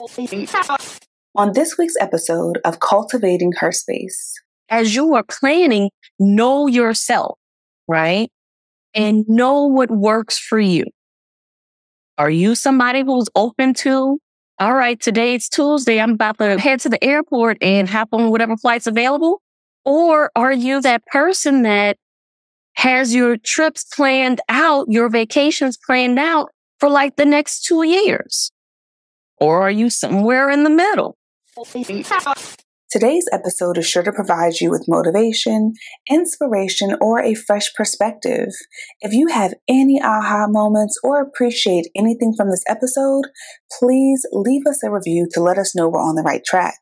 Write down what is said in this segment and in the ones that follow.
On this week's episode of Cultivating Her Space, as you are planning, know yourself, right? And know what works for you. Are you somebody who's open to, all right, today it's Tuesday. I'm about to head to the airport and hop on whatever flight's available. Or are you that person that has your trips planned out, your vacations planned out for like the next two years? Or are you somewhere in the middle? Today's episode is sure to provide you with motivation, inspiration, or a fresh perspective. If you have any aha moments or appreciate anything from this episode, please leave us a review to let us know we're on the right track.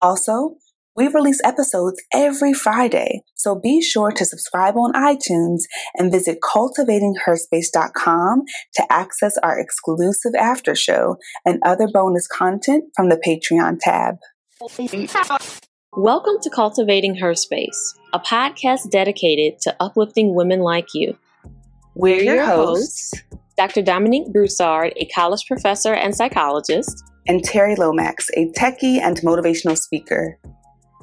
Also, we release episodes every Friday, so be sure to subscribe on iTunes and visit cultivatingherspace.com to access our exclusive after show and other bonus content from the Patreon tab. Welcome to Cultivating Her Space, a podcast dedicated to uplifting women like you. We're your hosts, Dr. Dominique Broussard, a college professor and psychologist, and Terri Lomax, a techie and motivational speaker.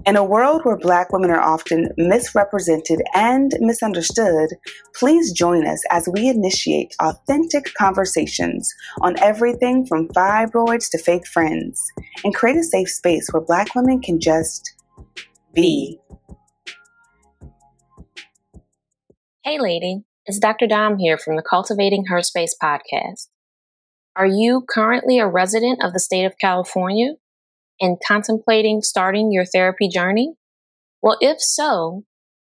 In a world where Black women are often misrepresented and misunderstood, please join us as we initiate authentic conversations on everything from fibroids to fake friends and create a safe space where Black women can just be. Hey, lady, it's Dr. Dom here from the Cultivating Her Space podcast. Are you currently a resident of the state of California? And contemplating starting your therapy journey? Well, if so,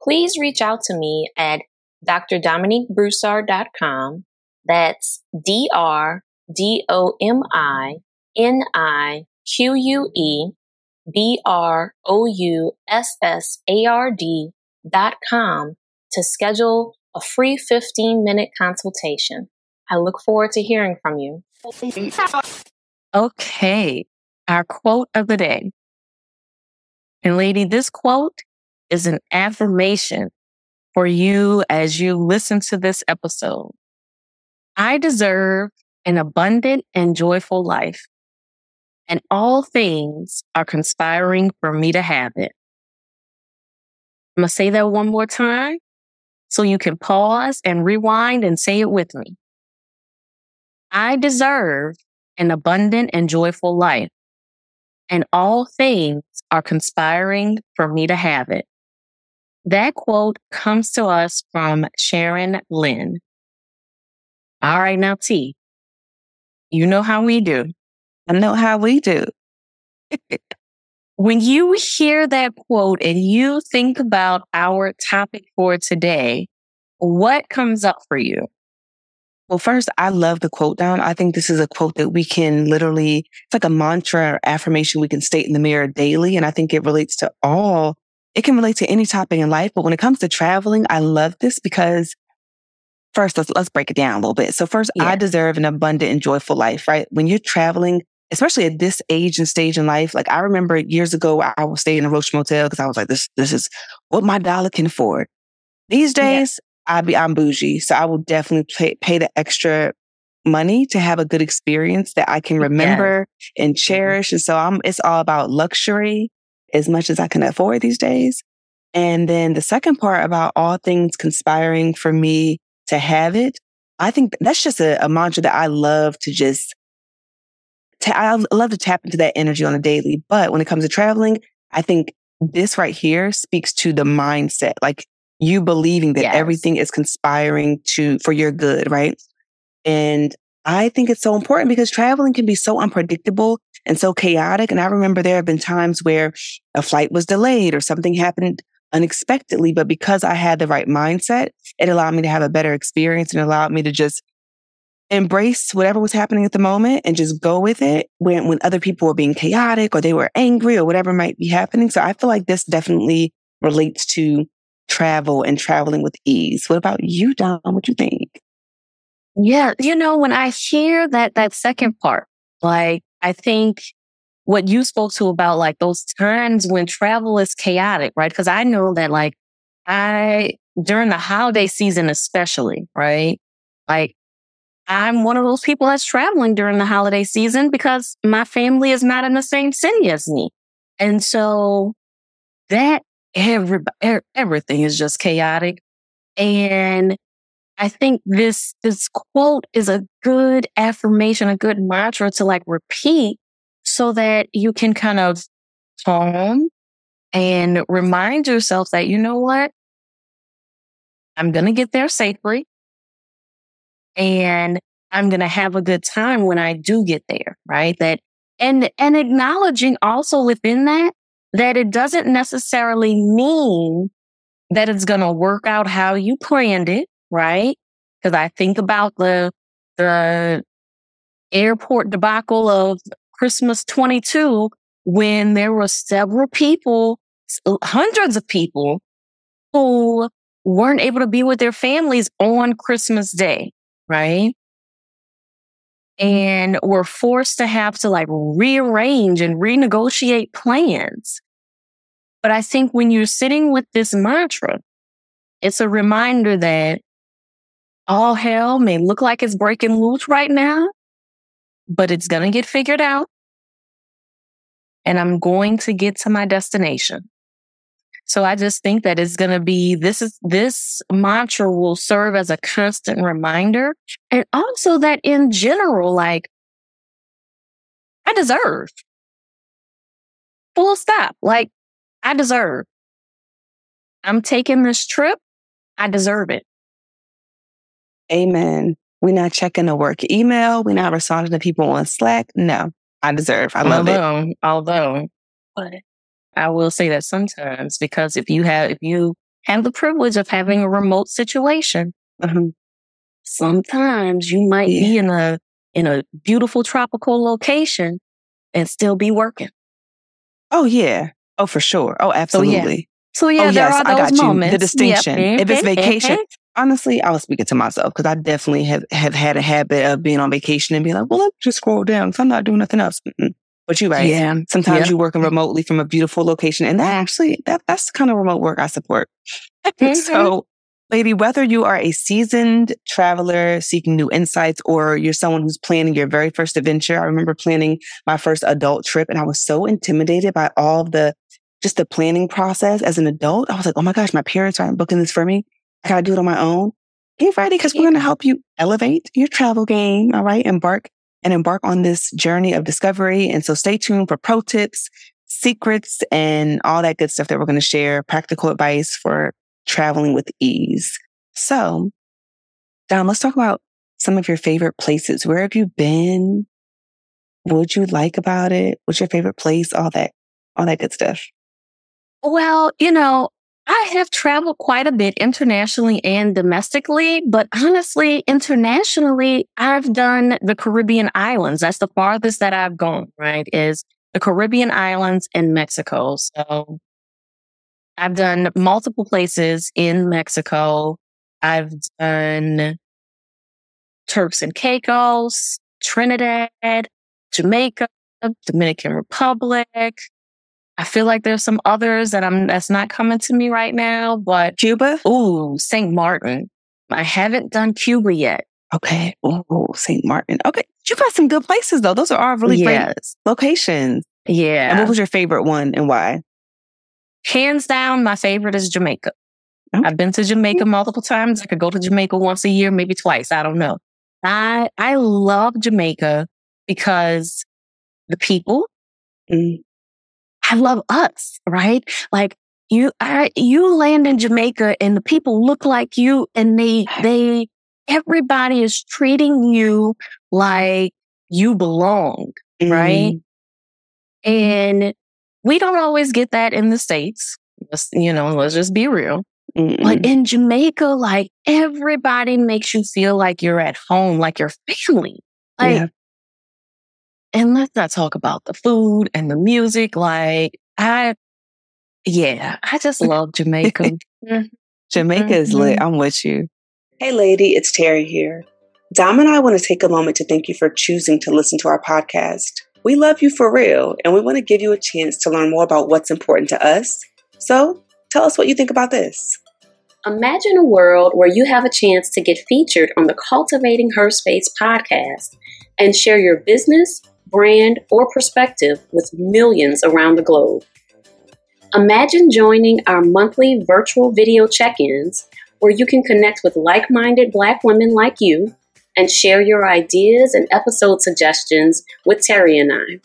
please reach out to me at drdominiquebroussard.com. That's D R D O M I N I Q U E B R O U S S A R D dot com to schedule a free 15 minute consultation. I look forward to hearing from you. Okay our quote of the day. And lady, this quote is an affirmation for you as you listen to this episode. I deserve an abundant and joyful life, and all things are conspiring for me to have it. I'm going to say that one more time so you can pause and rewind and say it with me. I deserve an abundant and joyful life, and all things are conspiring for me to have it. That quote comes to us from Sharron Lynn. All right, now T, you know how we do. I know how we do. when you hear that quote and you think about our topic for today, what comes up for you? Well, first, I love the quote down. I think this is a quote that we can literally, it's like a mantra or affirmation we can state in the mirror daily. And I think it relates to all, it can relate to any topic in life. But when it comes to traveling, I love this because first, let's, let's break it down a little bit. So first, yeah. I deserve an abundant and joyful life, right? When you're traveling, especially at this age and stage in life, like I remember years ago, I was staying in a Roach Motel because I was like, this, this is what my dollar can afford. These days, I be I'm bougie, so I will definitely pay, pay the extra money to have a good experience that I can remember yes. and mm-hmm. cherish. And so I'm it's all about luxury as much as I can afford these days. And then the second part about all things conspiring for me to have it, I think that's just a, a mantra that I love to just ta- I love to tap into that energy on a daily. But when it comes to traveling, I think this right here speaks to the mindset. Like you believing that yes. everything is conspiring to for your good, right? And I think it's so important because traveling can be so unpredictable and so chaotic. And I remember there have been times where a flight was delayed or something happened unexpectedly, but because I had the right mindset, it allowed me to have a better experience and allowed me to just embrace whatever was happening at the moment and just go with it when, when other people were being chaotic or they were angry or whatever might be happening. So I feel like this definitely relates to travel and traveling with ease. What about you, Dom? What you think? Yeah, you know, when I hear that that second part, like I think what you spoke to about like those times when travel is chaotic, right? Because I know that like I during the holiday season especially, right? Like I'm one of those people that's traveling during the holiday season because my family is not in the same city as me. And so that every, everything is just chaotic. And I think this, this quote is a good affirmation, a good mantra to like repeat so that you can kind of calm and remind yourself that, you know what? I'm going to get there safely and I'm going to have a good time when I do get there, right? That, and, and acknowledging also within that, that it doesn't necessarily mean that it's going to work out how you planned it, right? Cause I think about the, the airport debacle of Christmas 22 when there were several people, hundreds of people who weren't able to be with their families on Christmas Day, right? And were forced to have to like rearrange and renegotiate plans. But I think when you're sitting with this mantra, it's a reminder that all hell may look like it's breaking loose right now, but it's going to get figured out. And I'm going to get to my destination. So I just think that it's going to be this is this mantra will serve as a constant reminder. And also that in general, like I deserve full stop. Like I deserve. I'm taking this trip. I deserve it. Amen. We're not checking a work email. We're not responding to people on Slack. No, I deserve. I love although, it. Although, but I will say that sometimes because if you have, if you have the privilege of having a remote situation, um, sometimes you might yeah. be in a, in a beautiful tropical location and still be working. Oh yeah. Oh, for sure. Oh, absolutely. So yeah, so, yeah oh, there yes, are those I got moments. You. The distinction. Yep. If it's vacation, honestly, I was speaking to myself because I definitely have, have had a habit of being on vacation and being like, well, let me just scroll down because I'm not doing nothing else. Mm-mm. But you're right. Yeah. Sometimes yep. you're working remotely from a beautiful location. And that actually, that, that's the kind of remote work I support. Mm-hmm. so, lady, whether you are a seasoned traveler seeking new insights or you're someone who's planning your very first adventure, I remember planning my first adult trip and I was so intimidated by all the just the planning process as an adult. I was like, oh my gosh, my parents aren't booking this for me. I gotta do it on my own. Get ready because we're going to help you elevate your travel game. All right. Embark and embark on this journey of discovery. And so stay tuned for pro tips, secrets, and all that good stuff that we're going to share, practical advice for traveling with ease. So, Dom, let's talk about some of your favorite places. Where have you been? What would you like about it? What's your favorite place? All that, all that good stuff. Well, you know, I have traveled quite a bit internationally and domestically, but honestly, internationally, I've done the Caribbean islands. That's the farthest that I've gone, right? Is the Caribbean islands and Mexico. So I've done multiple places in Mexico. I've done Turks and Caicos, Trinidad, Jamaica, Dominican Republic, I feel like there's some others that I'm that's not coming to me right now, but Cuba. Ooh, St. Martin. I haven't done Cuba yet. Okay. Oh, St. Martin. Okay. You got some good places though. Those are all really yes. great locations. Yeah. And what was your favorite one and why? Hands down, my favorite is Jamaica. Okay. I've been to Jamaica multiple times. I could go to Jamaica once a year, maybe twice. I don't know. I I love Jamaica because the people, mm. I love us, right? Like you, I, you land in Jamaica and the people look like you and they, they, everybody is treating you like you belong, mm-hmm. right? And we don't always get that in the States. You know, let's just be real. mm But in Jamaica, like everybody makes you feel like you're at home, like your family. Like yeah. And let's not talk about the food and the music. Like I, yeah, I just love Jamaica. Mm-hmm. Jamaica is lit. Mm-hmm. I'm with you. Hey, lady, it's Terri here. Dom and I want to take a moment to thank you for choosing to listen to our podcast. We love you for real, and we want to give you a chance to learn more about what's important to us. So tell us what you think about this. Imagine a world where you have a chance to get featured on the Cultivating Her Space podcast and share your business, brand, or perspective with millions around the globe. Imagine joining our monthly virtual video check ins where you can connect with like minded Black women like you and share your ideas and episode suggestions with Terri and I.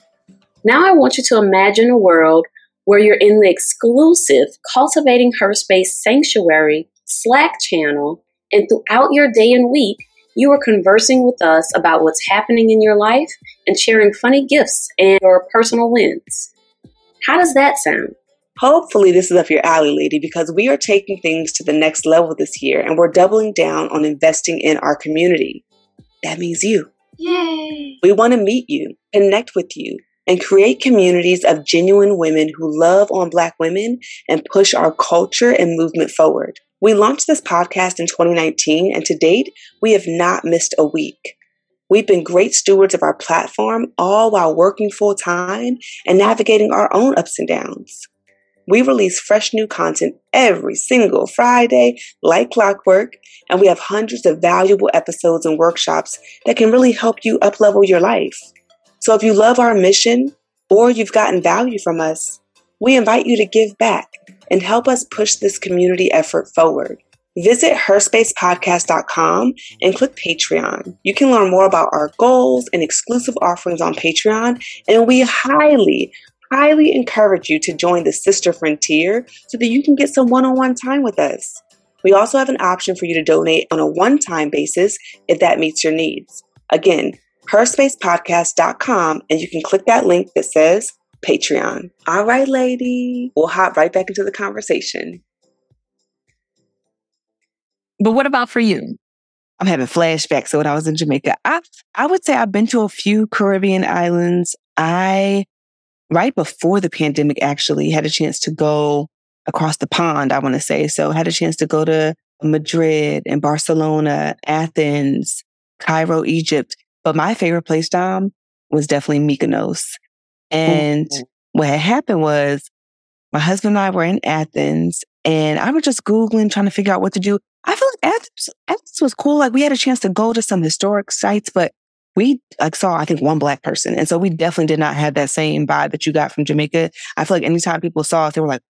Now, I want you to imagine a world where you're in the exclusive Cultivating Her Space Sanctuary Slack channel, and throughout your day and week, you are conversing with us about what's happening in your life and sharing funny gifts and your personal wins. How does that sound? Hopefully, this is up your alley, lady, because we are taking things to the next level this year and we're doubling down on investing in our community. That means you. Yay! We want to meet you, connect with you, and create communities of genuine women who love on Black women and push our culture and movement forward. We launched this podcast in 2019, and to date, we have not missed a week. We've been great stewards of our platform, all while working full time and navigating our own ups and downs. We release fresh new content every single Friday, like clockwork, and we have hundreds of valuable episodes and workshops that can really help you uplevel your life. So if you love our mission or you've gotten value from us, we invite you to give back and help us push this community effort forward. Visit herspacepodcast.com and click Patreon. You can learn more about our goals and exclusive offerings on Patreon, and we highly, highly encourage you to join the Sister Frontier so that you can get some one on one time with us. We also have an option for you to donate on a one time basis if that meets your needs. Again, herspacepodcast.com, and you can click that link that says Patreon. All right, lady. We'll hop right back into the conversation. But what about for you? I'm having flashbacks. So when I was in Jamaica, I I would say I've been to a few Caribbean islands. I right before the pandemic actually had a chance to go across the pond, I want to say. So had a chance to go to Madrid and Barcelona, Athens, Cairo, Egypt. But my favorite place, Dom, was definitely Mykonos. And mm-hmm. what had happened was my husband and I were in Athens and I was just Googling, trying to figure out what to do. I feel like Athens, Athens was cool. Like we had a chance to go to some historic sites, but we like saw, I think, one black person. And so we definitely did not have that same vibe that you got from Jamaica. I feel like anytime people saw us, they were like,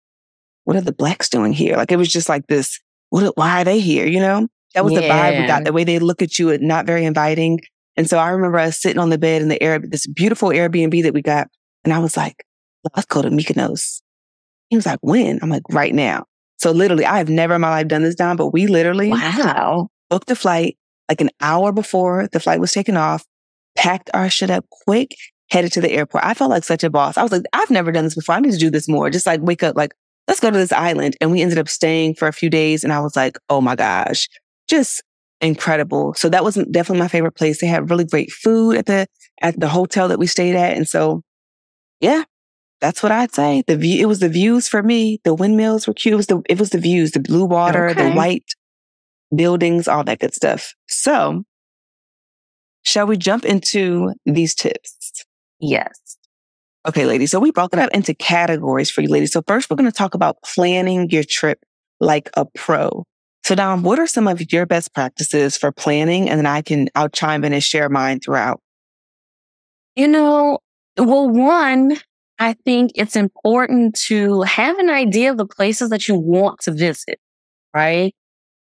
what are the blacks doing here? Like it was just like this, what, why are they here? You know, that was yeah. the vibe we got. The way they look at you, not very inviting. And so I remember us sitting on the bed in the air, this beautiful Airbnb that we got. And I was like, let's go to Mykonos. He was like, when? I'm like, right now. So literally, I have never in my life done this, Dom, but we literally wow. booked the flight like an hour before the flight was taken off, packed our shit up quick, headed to the airport. I felt like such a boss. I was like, I've never done this before. I need to do this more. Just like wake up, like, let's go to this island. And we ended up staying for a few days. And I was like, oh my gosh, just incredible. So that was definitely my favorite place. They had really great food at the, at the hotel that we stayed at. And so yeah, that's what I'd say. The view, it was the views for me. The windmills were cute. It was the, it was the views, the blue water, okay. the white buildings, all that good stuff. So shall we jump into these tips? Yes. Okay, ladies. So we broke it up into categories for you ladies. So first we're going to talk about planning your trip like a pro. So Dom, what are some of your best practices for planning? And then I can, I'll chime in and share mine throughout. You know, well, one, I think it's important to have an idea of the places that you want to visit, right?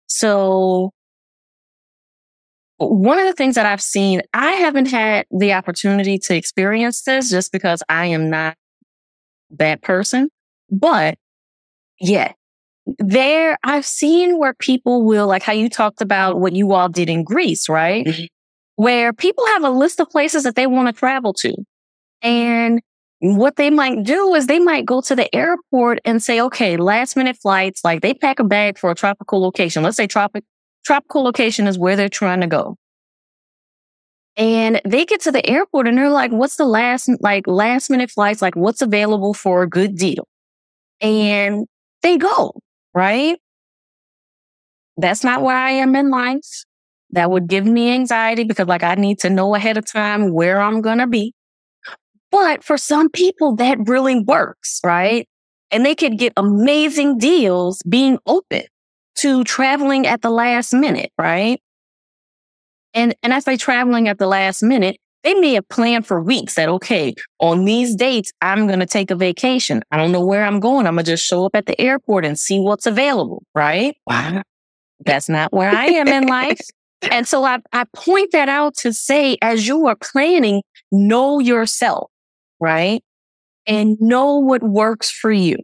So one of the things that I've seen, I haven't had the opportunity to experience this just because I am not that person, but yeah, there I've seen where people will like how you talked about what you all did in Greece, right? Mm-hmm. Where people have a list of places that they want to travel to. And what they might do is they might go to the airport and say, okay, last minute flights, like they pack a bag for a tropical location. Let's say tropic, tropical location is where they're trying to go. And they get to the airport and they're like, what's the last, like last minute flights? Like what's available for a good deal? And they go, right? That's not where I am in life. That would give me anxiety because like I need to know ahead of time where I'm going to be. But for some people, that really works, right? And they could get amazing deals being open to traveling at the last minute, right? And, and I say traveling at the last minute, they may have planned for weeks that, okay, on these dates, I'm going to take a vacation. I don't know where I'm going. I'm going to just show up at the airport and see what's available, right? Wow. That's not where I am in life. And so I, I point that out to say, as you are planning, know yourself, right? Mm-hmm. And know what works for you.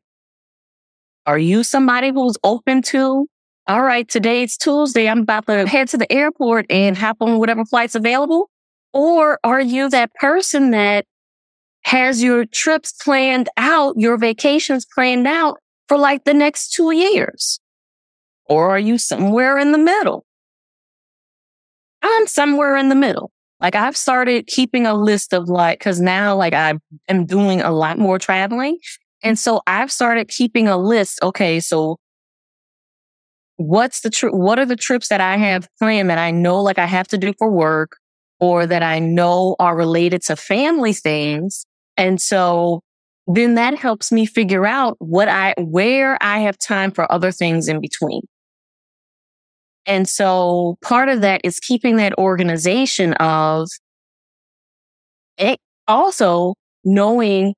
Are you somebody who's open to, all right, today's Tuesday. I'm about to head to the airport and hop on whatever flight's available. Or are you that person that has your trips planned out, your vacations planned out for like the next two years? Or are you somewhere in the middle? I'm somewhere in the middle. Like I've started keeping a list of like, cause now like I am doing a lot more traveling. And so I've started keeping a list. Okay. So what's the trip? What are the trips that I have planned that I know like I have to do for work or that I know are related to family things? And so then that helps me figure out what I, where I have time for other things in between. And so part of that is keeping that organization of it also knowing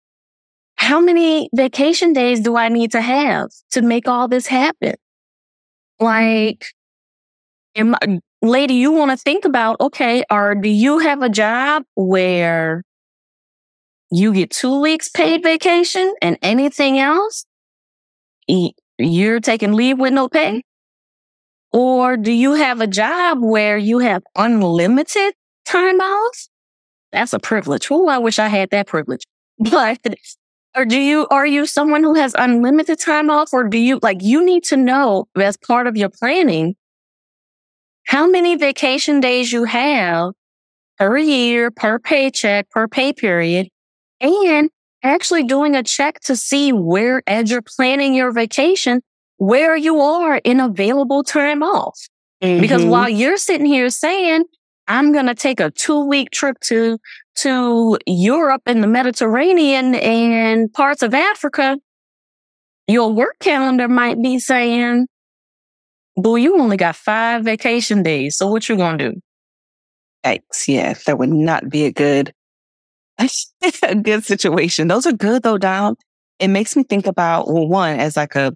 how many vacation days do I need to have to make all this happen? Like, am, lady, you want to think about, okay, or do you have a job where you get two weeks paid vacation and anything else, you're taking leave with no pay? Or do you have a job where you have unlimited time off? That's a privilege. Oh, I wish I had that privilege. But, or do you, are you someone who has unlimited time off or do you, like, you need to know as part of your planning how many vacation days you have per year, per paycheck, per pay period, and actually doing a check to see where, as you're planning your vacation, where you are in available time off. Mm-hmm. Because while you're sitting here saying, I'm going to take a two week trip to, to Europe and the Mediterranean and parts of Africa, your work calendar might be saying, boo, you only got five vacation days. So what you going to do? Yikes. Yeah. That would not be a good, a good situation. Those are good though, Dom. It makes me think about, well, one, as like a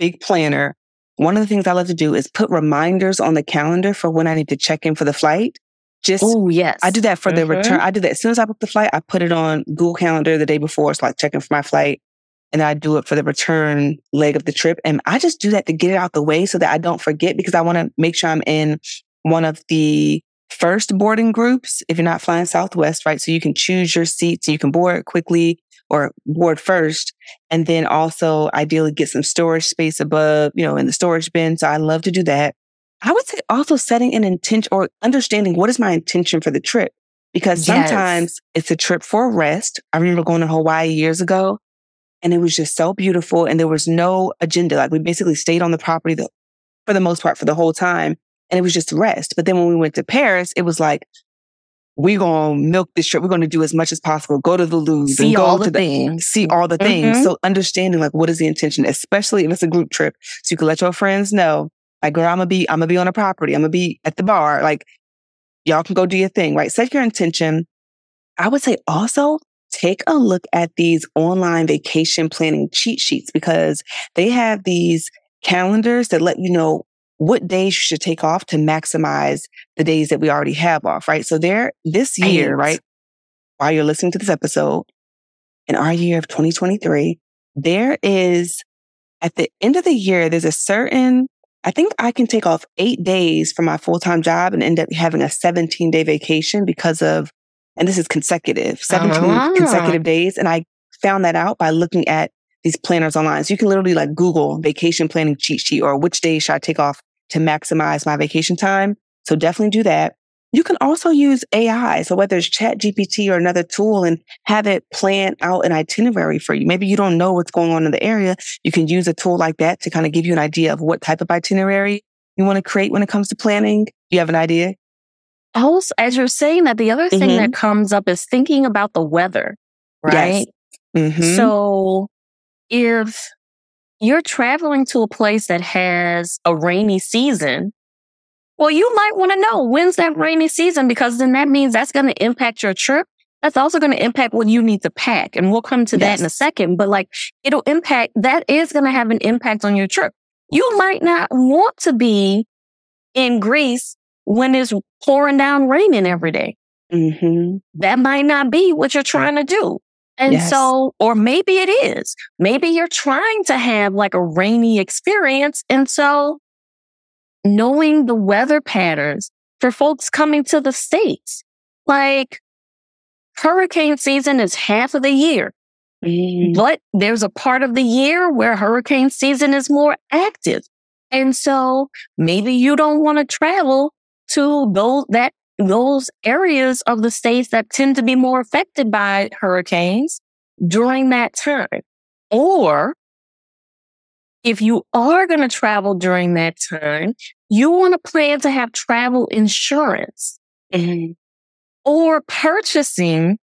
big planner, one of the things I love to do is put reminders on the calendar for when I need to check in for the flight. Just, oh, yes. I do that for mm-hmm. the return. I do that as soon as I book the flight, I put it on Google Calendar the day before. So like checking for my flight. And I do it for the return leg of the trip. And I just do that to get it out the way so that I don't forget because I want to make sure I'm in one of the first boarding groups if you're not flying Southwest, right? So you can choose your seats, and you can board quickly or board first. And then also ideally get some storage space above, you know, in the storage bin. So I love to do that. I would say also setting an intention or understanding what is my intention for the trip? Because sometimes yes. it's a trip for rest. I remember going to Hawaii years ago and it was just so beautiful and there was no agenda. Like we basically stayed on the property the, for the most part for the whole time and it was just rest. But then when we went to Paris, it was like, we're going to milk this trip. We're going to do as much as possible. Go to the Louvre see and go all to the things. see all the things. Mm-hmm. So understanding like what is the intention, especially if it's a group trip. So you can let your friends know, like, girl, I'm gonna be, I'm gonna be on a property. I'm gonna be at the bar. Like, y'all can go do your thing, right? Set your intention. I would say also take a look at these online vacation planning cheat sheets because they have these calendars that let you know what days you should take off to maximize the days that we already have off, right? So there, this year, right? While you're listening to this episode, in our year of 2023, there is at the end of the year, there's a certain, I think I can take off eight days from my full-time job and end up having a 17 day vacation because of, and this is consecutive, 17 uh-huh. consecutive days. And I found that out by looking at these planners online. So you can literally like Google vacation planning cheat sheet or which day should I take off to maximize my vacation time. So definitely do that. You can also use AI. So whether it's ChatGPT or another tool and have it plan out an itinerary for you. Maybe you don't know what's going on in the area. You can use a tool like that to kind of give you an idea of what type of itinerary you want to create when it comes to planning. You have an idea? Also, as you're saying that, the other thing mm-hmm. that comes up is thinking about the weather, right? Yes. Mm-hmm. So if you're traveling to a place that has a rainy season, well, you might want to know when's that rainy season because then that means that's going to impact your trip. That's also going to impact what you need to pack. And we'll come to yes. that in a second. But like it'll impact, that is going to have an impact on your trip. You might not want to be in Greece when it's pouring down raining every day. Mm-hmm. That might not be what you're trying to do. And yes. so, or maybe it is. Maybe you're trying to have like a rainy experience. And so knowing the weather patterns for folks coming to the States, like hurricane season is half of the year. Mm. But there's a part of the year where hurricane season is more active. And so maybe you don't want to travel to those, that, those areas of the states that tend to be more affected by hurricanes during that time. Or if you are going to travel during that time, you want to plan to have travel insurance mm-hmm. or purchasing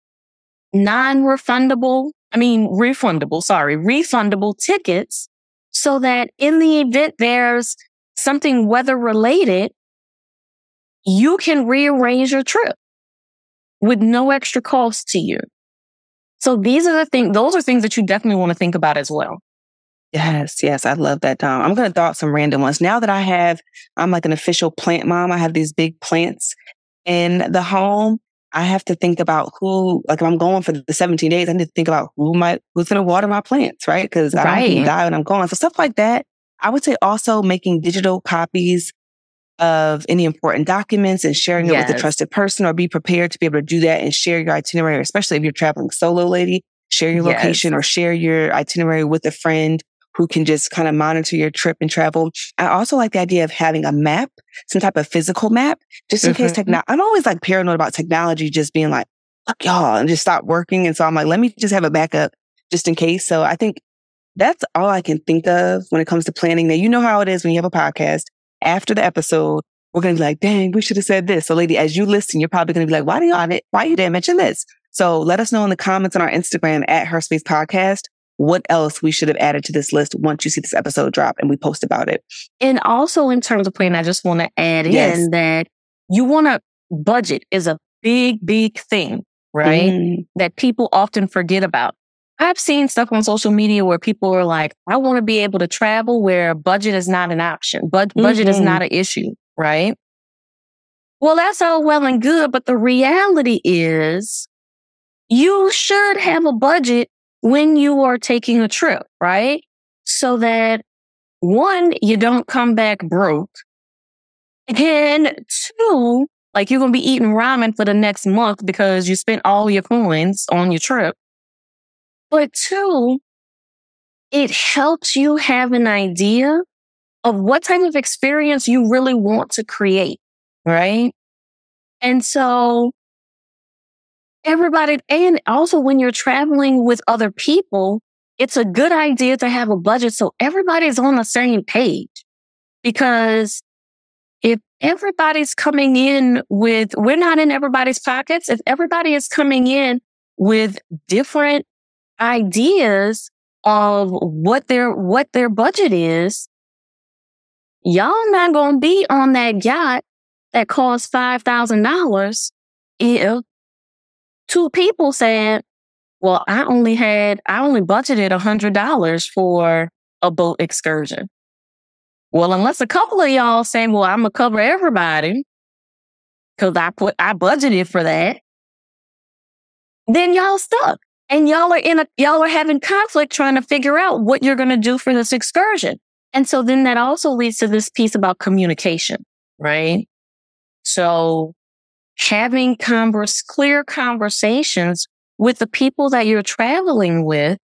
non-refundable, I mean, refundable, sorry, refundable tickets so that in the event there's something weather related, you can rearrange your trip with no extra cost to you. So these are the things, those are things that you definitely want to think about as well. Yes, yes, I love that, Dom. I'm going to throw out some random ones. Now that I have, I'm like an official plant mom, I have these big plants in the home. I have to think about who, like if I'm going for the 17 days, I need to think about who might, who's going to water my plants, right? Because I right. don't die when I'm gone. So stuff like that. I would say also making digital copies of any important documents and sharing yes. it with a trusted person or be prepared to be able to do that and share your itinerary, especially if you're traveling solo, lady. Share your location yes. or share your itinerary with a friend who can just kind of monitor your trip and travel. I also like the idea of having a map, some type of physical map, just in mm-hmm. case technology. I'm always like paranoid about technology just being like, fuck y'all, and just stop working. And so I'm like, let me just have a backup just in case. So I think that's all I can think of when it comes to planning. Now, you know how it is when you have a podcast. After the episode, we're going to be like, dang, we should have said this. So lady, as you listen, you're probably going to be like, why do y'all, why you didn't mention this? So let us know in the comments on our Instagram at Her Space Podcast what else we should have added to this list once you see this episode drop and we post about it. And also in terms of planning, I just want to add yes. in that you want to budget is a big, big thing, right? Mm. That people often forget about. I've seen stuff on social media where people are like, I want to be able to travel where budget is not an option, but budget mm-hmm. is not an issue, right? Well, that's all well and good, but the reality is you should have a budget when you are taking a trip, right? So that one, you don't come back broke. And two, like you're going to be eating ramen for the next month because you spent all your coins on your trip. But two, it helps you have an idea of what type of experience you really want to create. Right. And so everybody, and also when you're traveling with other people, it's a good idea to have a budget so everybody's on the same page. Because if everybody's coming in with, we're not in everybody's pockets. If everybody is coming in with different ideas of what their, what their budget is, y'all not to be on that yacht that costs $5,000 if two people said, well, I only had, I only budgeted a hundred dollars for a boat excursion. Well, unless a couple of y'all saying, well, I'm to cover everybody because I put, I budgeted for that. Then y'all stuck and y'all are in a, y'all are having conflict trying to figure out what you're going to do for this excursion. And so then that also leads to this piece about communication, right? So having converse, clear conversations with the people that you're traveling with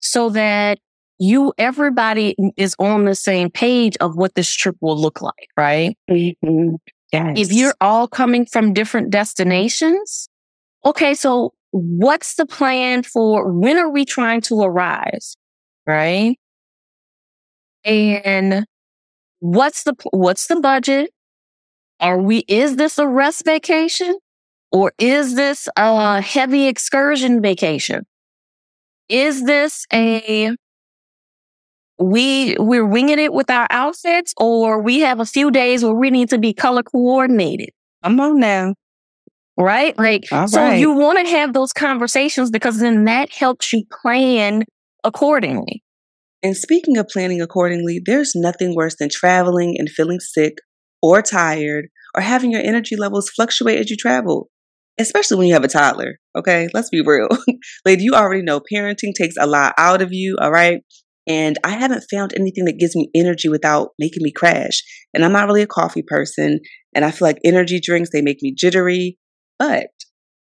so that you, everybody is on the same page of what this trip will look like, right? Mm-hmm. Yes. If you're all coming from different destinations, okay, so what's the plan for when are we trying to arise? Right. And what's the, what's the budget? Are we, is this a rest vacation or is this a heavy excursion vacation? Is this a we we're winging it with our outfits or we have a few days where we need to be color coordinated. I'm on now. Right? Like All so you want to have those conversations because then that helps you plan accordingly. And speaking of planning accordingly, there's nothing worse than traveling and feeling sick or tired or having your energy levels fluctuate as you travel, especially when you have a toddler. Okay, let's be real. Lady, you already know parenting takes a lot out of you, all right? And I haven't found anything that gives me energy without making me crash. And I'm not really a coffee person. And I feel like energy drinks, they make me jittery. But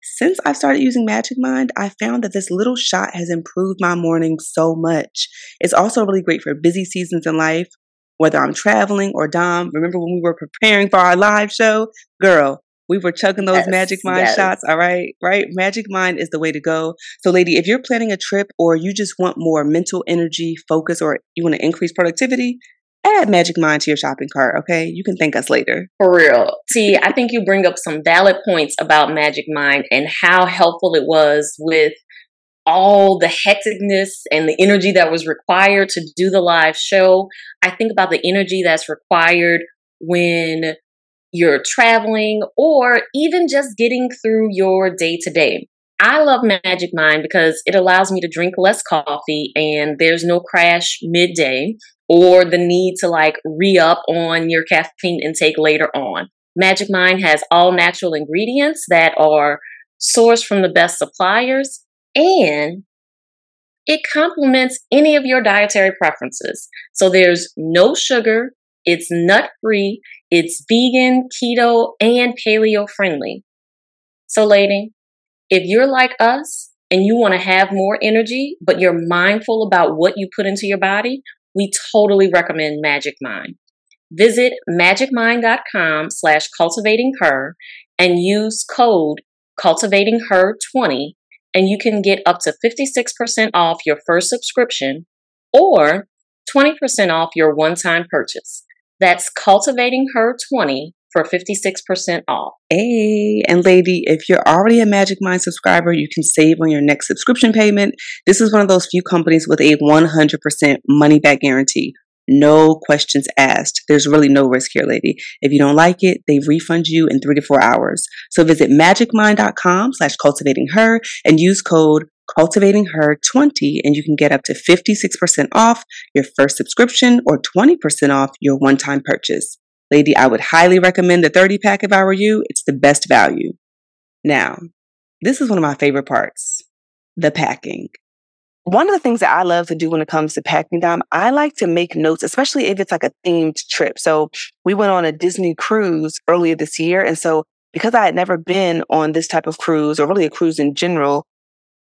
since I've started using Magic Mind, I found that this little shot has improved my morning so much. It's also really great for busy seasons in life, whether I'm traveling or Dom. Remember when we were preparing for our live show? Girl, we were chugging those Yes, Magic Mind yes. shots. All right, right? Magic Mind is the way to go. So, lady, if you're planning a trip or you just want more mental energy, focus, or you want to increase productivity, add Magic Mind to your shopping cart, okay? You can thank us later. For real. See, I think you bring up some valid points about Magic Mind and how helpful it was with all the hecticness and the energy that was required to do the live show. I think about the energy that's required when you're traveling or even just getting through your day to day. I love Magic Mind because it allows me to drink less coffee and there's no crash midday or the need to like re up on your caffeine intake later on. Magic Mind has all natural ingredients that are sourced from the best suppliers and it complements any of your dietary preferences. So there's no sugar, it's nut free, it's vegan, keto, and paleo friendly. So, lady, if you're like us and you want to have more energy, but you're mindful about what you put into your body, we totally recommend Magic Mind. Visit magicmind.com slash cultivating her and use code cultivating her 20 and you can get up to 56% off your first subscription or 20% off your one-time purchase. That's cultivating her 20 for 56% off. Hey, and lady, if you're already a Magic Mind subscriber, you can save on your next subscription payment. This is one of those few companies with a 100% money back guarantee. No questions asked. There's really no risk here, lady. If you don't like it, they refund you in three to four hours. So visit magicmind.com slash cultivating her and use code cultivating her 20 and you can get up to 56% off your first subscription or 20% off your one-time purchase. Lady, I would highly recommend the 30 pack if I were you. It's the best value. Now, this is one of my favorite parts the packing. One of the things that I love to do when it comes to packing down, I like to make notes, especially if it's like a themed trip. So we went on a Disney cruise earlier this year. And so because I had never been on this type of cruise or really a cruise in general,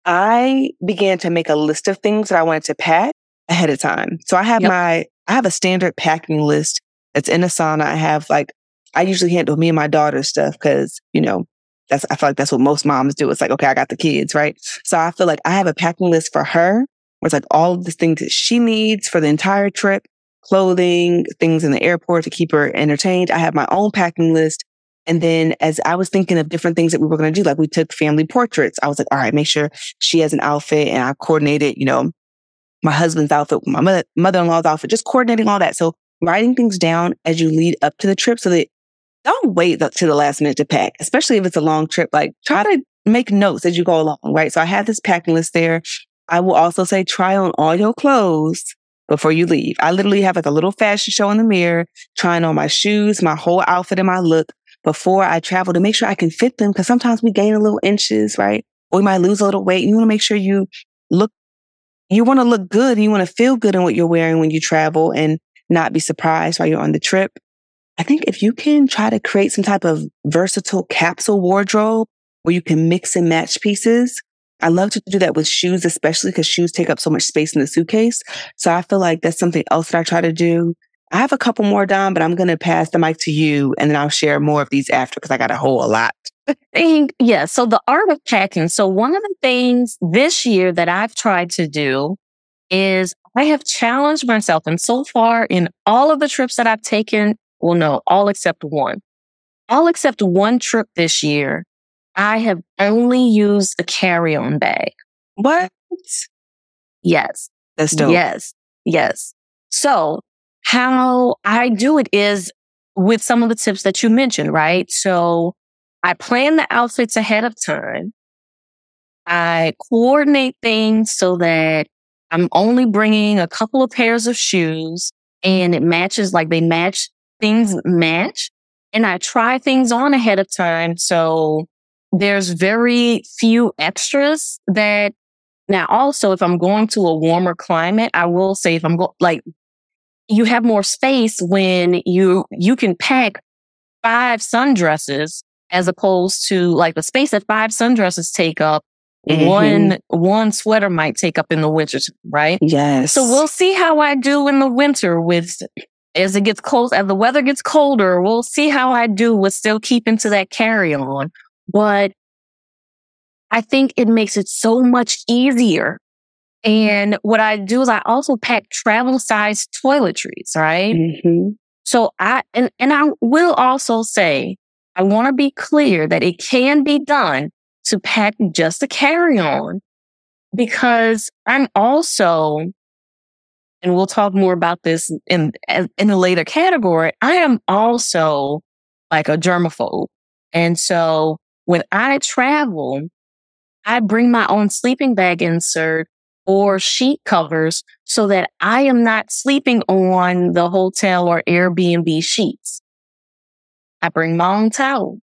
I began to make a list of things that I wanted to pack ahead of time. So I have Yep. my, I have a standard packing list that's in Asana. I have like, I usually handle me and my daughter's stuff because, you know, that's, I feel like that's what most moms do. It's like, okay, I got the kids, right? So I feel like I have a packing list for her where it's like all of the things that she needs for the entire trip, clothing, things in the airport to keep her entertained. I have my own packing list. And then as I was thinking of different things that we were going to do, like we took family portraits, I was like, all right, make sure she has an outfit and I coordinated, you know, my husband's outfit, my mother, mother-in-law's outfit, just coordinating all that. So writing things down as you lead up to the trip so that don't wait to the last minute to pack, especially if it's a long trip. Like try to make notes as you go along, right? So I have this packing list there. I will also say try on all your clothes before you leave. I literally have like a little fashion show in the mirror, trying on my shoes, my whole outfit and my look before I travel to make sure I can fit them. Cause sometimes we gain a little inches, right? Or we might lose a little weight. You want to make sure you look, you want to look good. You want to feel good in what you're wearing when you travel and not be surprised while you're on the trip. I think if you can try to create some type of versatile capsule wardrobe where you can mix and match pieces. I love to do that with shoes, especially because shoes take up so much space in the suitcase. So I feel like that's something else that I try to do. I have a couple more, Dom, but I'm going to pass the mic to you and then I'll share more of these after because I got a whole lot. thing, yeah. So the art of packing. So one of the things this year that I've tried to do is I have challenged myself. And so far in all of the trips that I've taken, well, no, all except one, all except one trip this year, I have only used a carry-on bag. What? Yes. That's dope. Yes. Yes. So how I do it is with some of the tips that you mentioned, right? So I plan the outfits ahead of time. I coordinate things so that I'm only bringing a couple of pairs of shoes and it matches like they match things match. And I try things on ahead of time. So there's very few extras that now also if I'm going to a warmer climate, I will say if I'm going like you have more space when you you can pack five sundresses as opposed to like the space that five sundresses take up mm-hmm. one one sweater might take up in the winter right yes so we'll see how i do in the winter with as it gets cold as the weather gets colder we'll see how i do with still keeping to that carry on but i think it makes it so much easier and what I do is I also pack travel size toiletries, right? Mm-hmm. So I, and, and I will also say, I want to be clear that it can be done to pack just a carry on because I'm also, and we'll talk more about this in, in a later category. I am also like a germaphobe. And so when I travel, I bring my own sleeping bag insert or sheet covers so that I am not sleeping on the hotel or Airbnb sheets. I bring my own towel.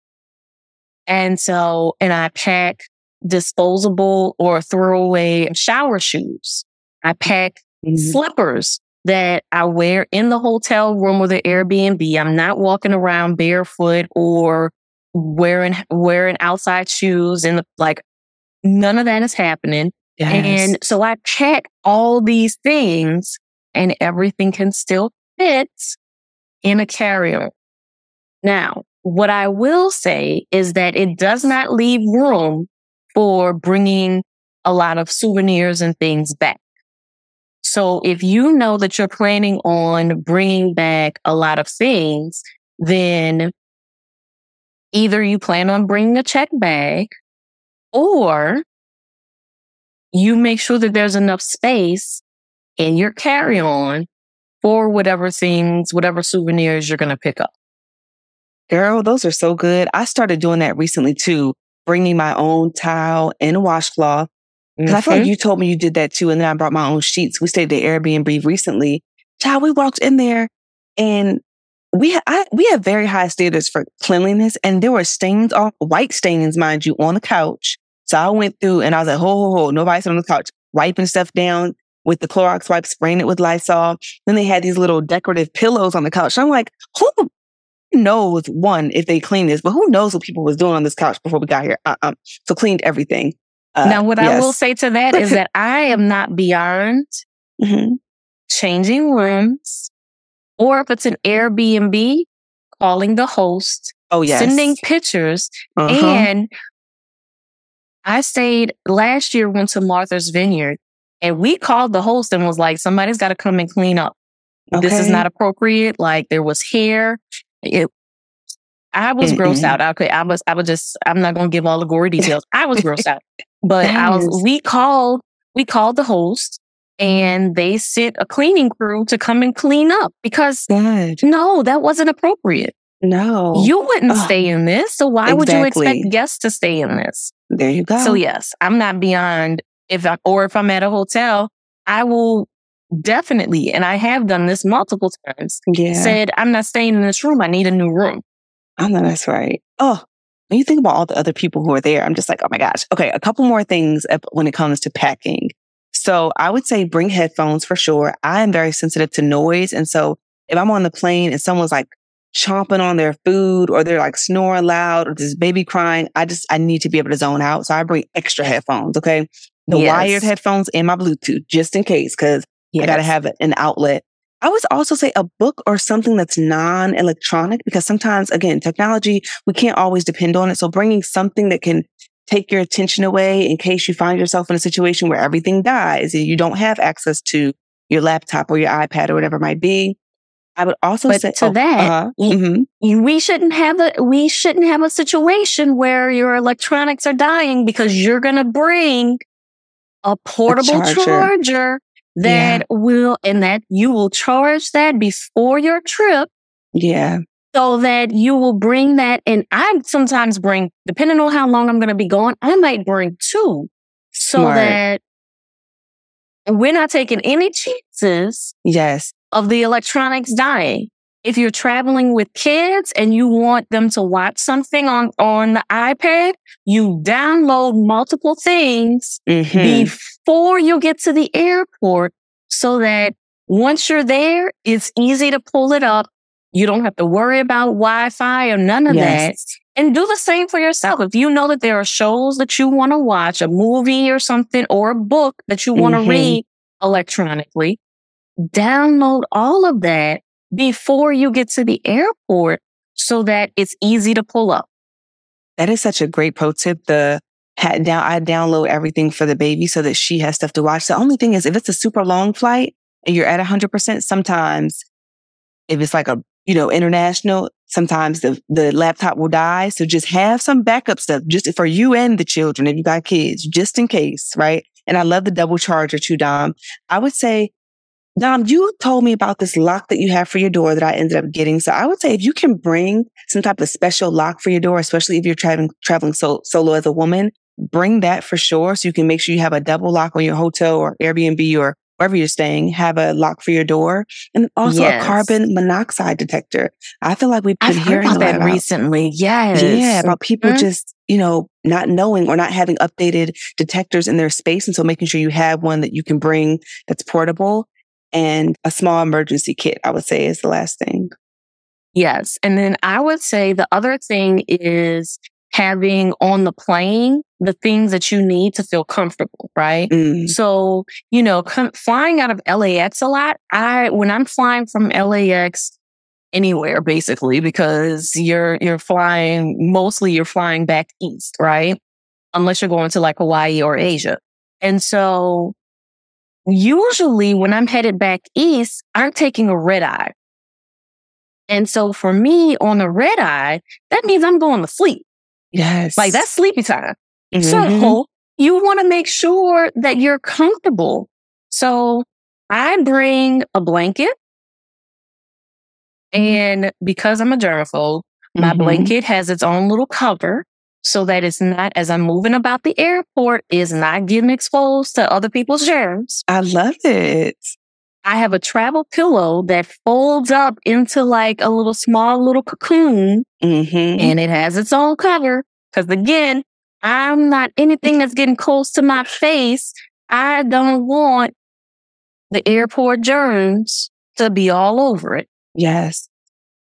And so, and I pack disposable or throwaway shower shoes. I pack mm-hmm. slippers that I wear in the hotel room or the Airbnb. I'm not walking around barefoot or wearing, wearing outside shoes and like none of that is happening. Yes. And so I check all these things and everything can still fit in a carrier. Now, what I will say is that it does not leave room for bringing a lot of souvenirs and things back. So if you know that you're planning on bringing back a lot of things, then either you plan on bringing a check bag or you make sure that there's enough space in your carry on for whatever things, whatever souvenirs you're going to pick up. Girl, those are so good. I started doing that recently too, bringing my own towel and a washcloth. Because mm-hmm. I feel like mm-hmm. you told me you did that too. And then I brought my own sheets. We stayed at Airbnb recently. Child, we walked in there and we ha- I, we have very high standards for cleanliness, and there were stains on white stains, mind you, on the couch. So I went through and I was like, ho, ho, ho, nobody's on the couch, wiping stuff down with the Clorox wipe, spraying it with Lysol. Then they had these little decorative pillows on the couch. I'm like, who knows, one, if they cleaned this, but who knows what people was doing on this couch before we got here? Uh-uh. So cleaned everything. Uh, now, what yes. I will say to that is that I am not beyond mm-hmm. changing rooms or if it's an Airbnb, calling the host, oh, yes. sending pictures uh-huh. and I stayed last year, went to Martha's Vineyard and we called the host and was like, somebody's got to come and clean up. Okay. This is not appropriate. Like there was hair. It, I was mm-hmm. grossed out. Okay. I was, I was just, I'm not going to give all the gory details. I was grossed out, but I was, we called, we called the host and they sent a cleaning crew to come and clean up because Good. no, that wasn't appropriate. No. You wouldn't Ugh. stay in this. So why exactly. would you expect guests to stay in this? There you go. So yes, I'm not beyond if I, or if I'm at a hotel, I will definitely, and I have done this multiple times, yeah. said, I'm not staying in this room. I need a new room. I know that's right. Oh, when you think about all the other people who are there, I'm just like, oh my gosh. Okay. A couple more things when it comes to packing. So I would say bring headphones for sure. I am very sensitive to noise. And so if I'm on the plane and someone's like chomping on their food or they're like snoring loud or this baby crying, I just, I need to be able to zone out. So I bring extra headphones. Okay. The yes. wired headphones and my Bluetooth just in case, cause yes. I got to have an outlet. I would also say a book or something that's non electronic because sometimes, again, technology, we can't always depend on it. So bringing something that can take your attention away in case you find yourself in a situation where everything dies and you don't have access to your laptop or your iPad or whatever it might be. I would also but say to oh, that uh-huh. mm-hmm. we shouldn't have a we shouldn't have a situation where your electronics are dying because you're going to bring a portable a charger. charger. That yeah. will, and that you will charge that before your trip. Yeah. So that you will bring that. And I sometimes bring, depending on how long I'm going to be gone, I might bring two so Smart. that we're not taking any chances. Yes. Of the electronics dying. If you're traveling with kids and you want them to watch something on, on the iPad, you download multiple things mm-hmm. Before you get to the airport so that once you're there, it's easy to pull it up. You don't have to worry about Wi-Fi or none of yes. that. And do the same for yourself. If you know that there are shows that you want to watch, a movie or something, or a book that you want to mm-hmm. read electronically, download all of that before you get to the airport so that it's easy to pull up. That is such a great pro tip. The had down, I download everything for the baby so that she has stuff to watch. The only thing is if it's a super long flight and you're at hundred percent, sometimes if it's like a, you know, international, sometimes the, the laptop will die. So just have some backup stuff just for you and the children. If you got kids, just in case, right? And I love the double charger too, Dom. I would say Dom, you told me about this lock that you have for your door that I ended up getting. So I would say if you can bring some type of special lock for your door, especially if you're traveling traveling so, solo as a woman, bring that for sure. So you can make sure you have a double lock on your hotel or Airbnb or wherever you're staying. Have a lock for your door, and also yes. a carbon monoxide detector. I feel like we've been I've hearing about that about, recently. Yes, yeah, about people mm-hmm. just you know not knowing or not having updated detectors in their space, and so making sure you have one that you can bring that's portable and a small emergency kit, I would say is the last thing. Yes. And then I would say the other thing is having on the plane the things that you need to feel comfortable, right? Mm. So, you know, com- flying out of LAX a lot, I, when I'm flying from LAX anywhere basically, because you're, you're flying, mostly you're flying back east, right? Unless you're going to like Hawaii or Asia. And so usually when I'm headed back east, I'm taking a red eye. And so for me on a red eye, that means I'm going to sleep. Yes. Like that's sleepy time. Mm-hmm. So you want to make sure that you're comfortable. So I bring a blanket. And because I'm a germaphobe, my mm-hmm. blanket has its own little cover so that it's not, as I'm moving about the airport, is not getting exposed to other people's germs. I love it. I have a travel pillow that folds up into like a little small little cocoon mm-hmm. and it has its own cover. Cause again, I'm not anything that's getting close to my face. I don't want the airport germs to be all over it. Yes.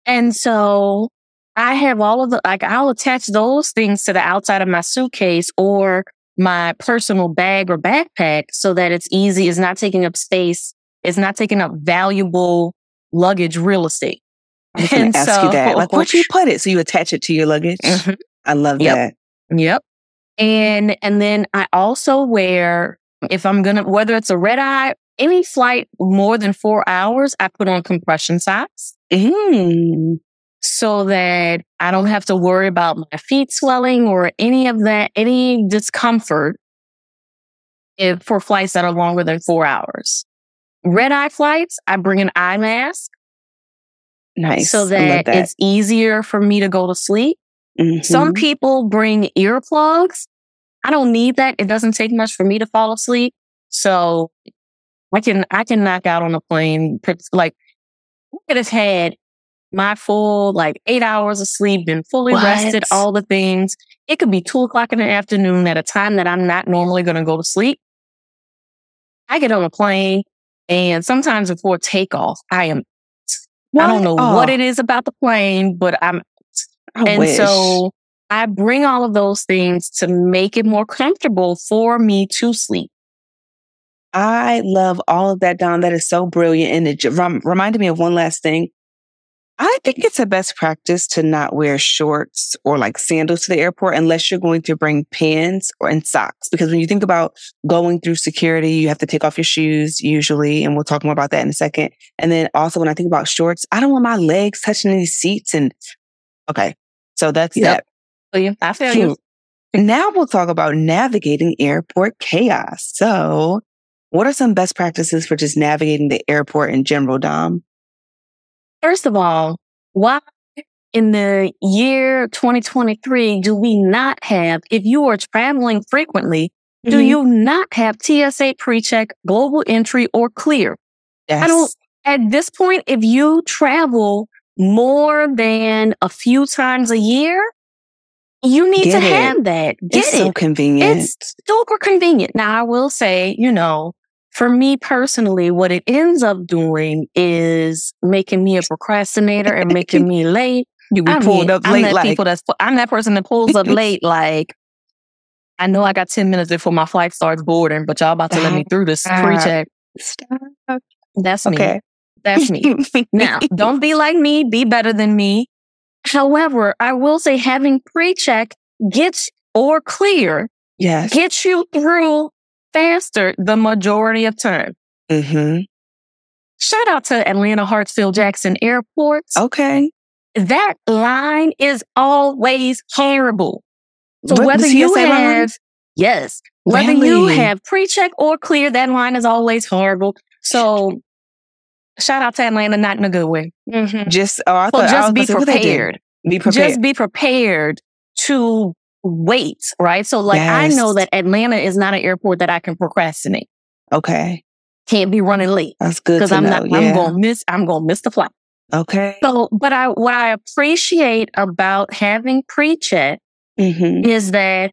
And so I have all of the, like, I'll attach those things to the outside of my suitcase or my personal bag or backpack so that it's easy. It's not taking up space. It's not taking up valuable luggage real estate. I was to ask so, you that. Like, where'd you put it? So you attach it to your luggage? Mm-hmm. I love yep. that. Yep. And, and then I also wear, if I'm going to, whether it's a red eye, any flight more than four hours, I put on compression socks. Mm so that I don't have to worry about my feet swelling or any of that, any discomfort if, for flights that are longer than four hours. Red eye flights, I bring an eye mask. Nice. So that, that. it's easier for me to go to sleep. Mm-hmm. Some people bring earplugs. I don't need that. It doesn't take much for me to fall asleep. So I can, I can knock out on a plane. Like, I could have had my full like eight hours of sleep, been fully what? rested, all the things. It could be two o'clock in the afternoon at a time that I'm not normally going to go to sleep. I get on a plane and sometimes before takeoff, I am, what? I don't know oh. what it is about the plane, but I'm, I and wish. so I bring all of those things to make it more comfortable for me to sleep. I love all of that, Dom. That is so brilliant. And it rem- reminded me of one last thing. I think it's a best practice to not wear shorts or like sandals to the airport unless you're going to bring pants or and socks. Because when you think about going through security, you have to take off your shoes usually. And we'll talk more about that in a second. And then also when I think about shorts, I don't want my legs touching any seats. And okay. So that's yep. that. I feel you. Now we'll talk about navigating airport chaos. So what are some best practices for just navigating the airport in general, Dom? First of all, why in the year 2023 do we not have, if you are traveling frequently, mm-hmm. do you not have TSA pre-check, global entry, or clear? Yes. I don't, at this point, if you travel more than a few times a year, you need Get to it. have that. Get it's it. so convenient. It's super convenient. Now, I will say, you know, for me personally, what it ends up doing is making me a procrastinator and making me late. you be I pulled mean, up I'm late that like people that's I'm that person that pulls up late. Like, I know I got ten minutes before my flight starts boarding, but y'all about to let me through this pre-check. Stop. That's me. Okay. That's me. Now, don't be like me. Be better than me. However, I will say having pre-check gets or clear yes. gets you through faster the majority of time. hmm Shout out to Atlanta Hartsfield Jackson Airport. Okay. That line is always horrible. So What, whether you have, yes, whether you have pre-check or clear, that line is always horrible. So shout out to Atlanta, not in a good way. Mhm. Just oh, I So thought I was just about be to say, what they do? prepared. Be prepared. Just be prepared to wait, right? So like I know that Atlanta is not an airport that I can procrastinate. okay. Can't be running late That's good because to I'm know. not. yeah. I'm gonna miss. I'm gonna miss the flight. Okay. So, but I what I appreciate about having pre-check hmm is that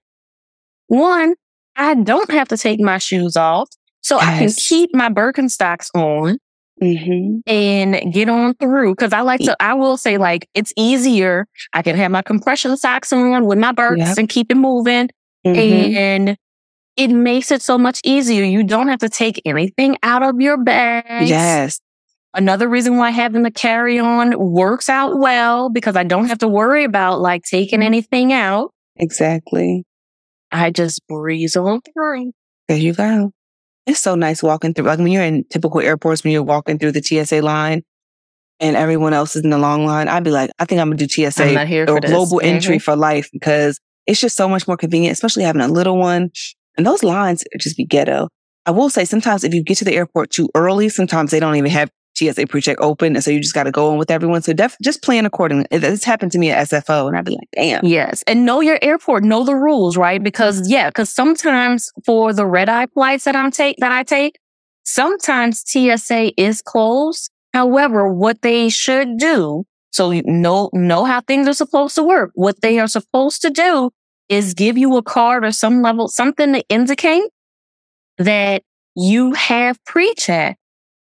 one, I don't have to take my shoes off, so I can keep my Birkenstocks on hmm and get on through. Because I like to. I will say, like, it's easier. I can have my compression socks on with my Birks Yep. and keep it moving, hmm and it makes it so much easier. You don't have to take anything out of your bag. Yes. Another reason why having the carry on works out well because I don't have to worry about like taking anything out. Exactly. I just breeze on through. There you go. It's so nice walking through. Like when you're in typical airports, when you're walking through the TSA line and everyone else is in the long line, I'd be like, I think I'm gonna do TSA or for this. global Mhm. entry for life because it's just so much more convenient, especially having a little one. And those lines just be ghetto. I will say sometimes if you get to the airport too early, sometimes they don't even have TSA pre-check open. And so you just got to go in with everyone. So def- just plan accordingly. This happened to me at SFO and I'd be like, damn. Yes. And know your airport, know the rules, right? Because yeah, because sometimes for the red eye flights that I'm take that I take, sometimes TSA is closed. However, what they should do, so you know know how things are supposed to work. What they are supposed to do is give you a card or some level, something to indicate that you have pre-check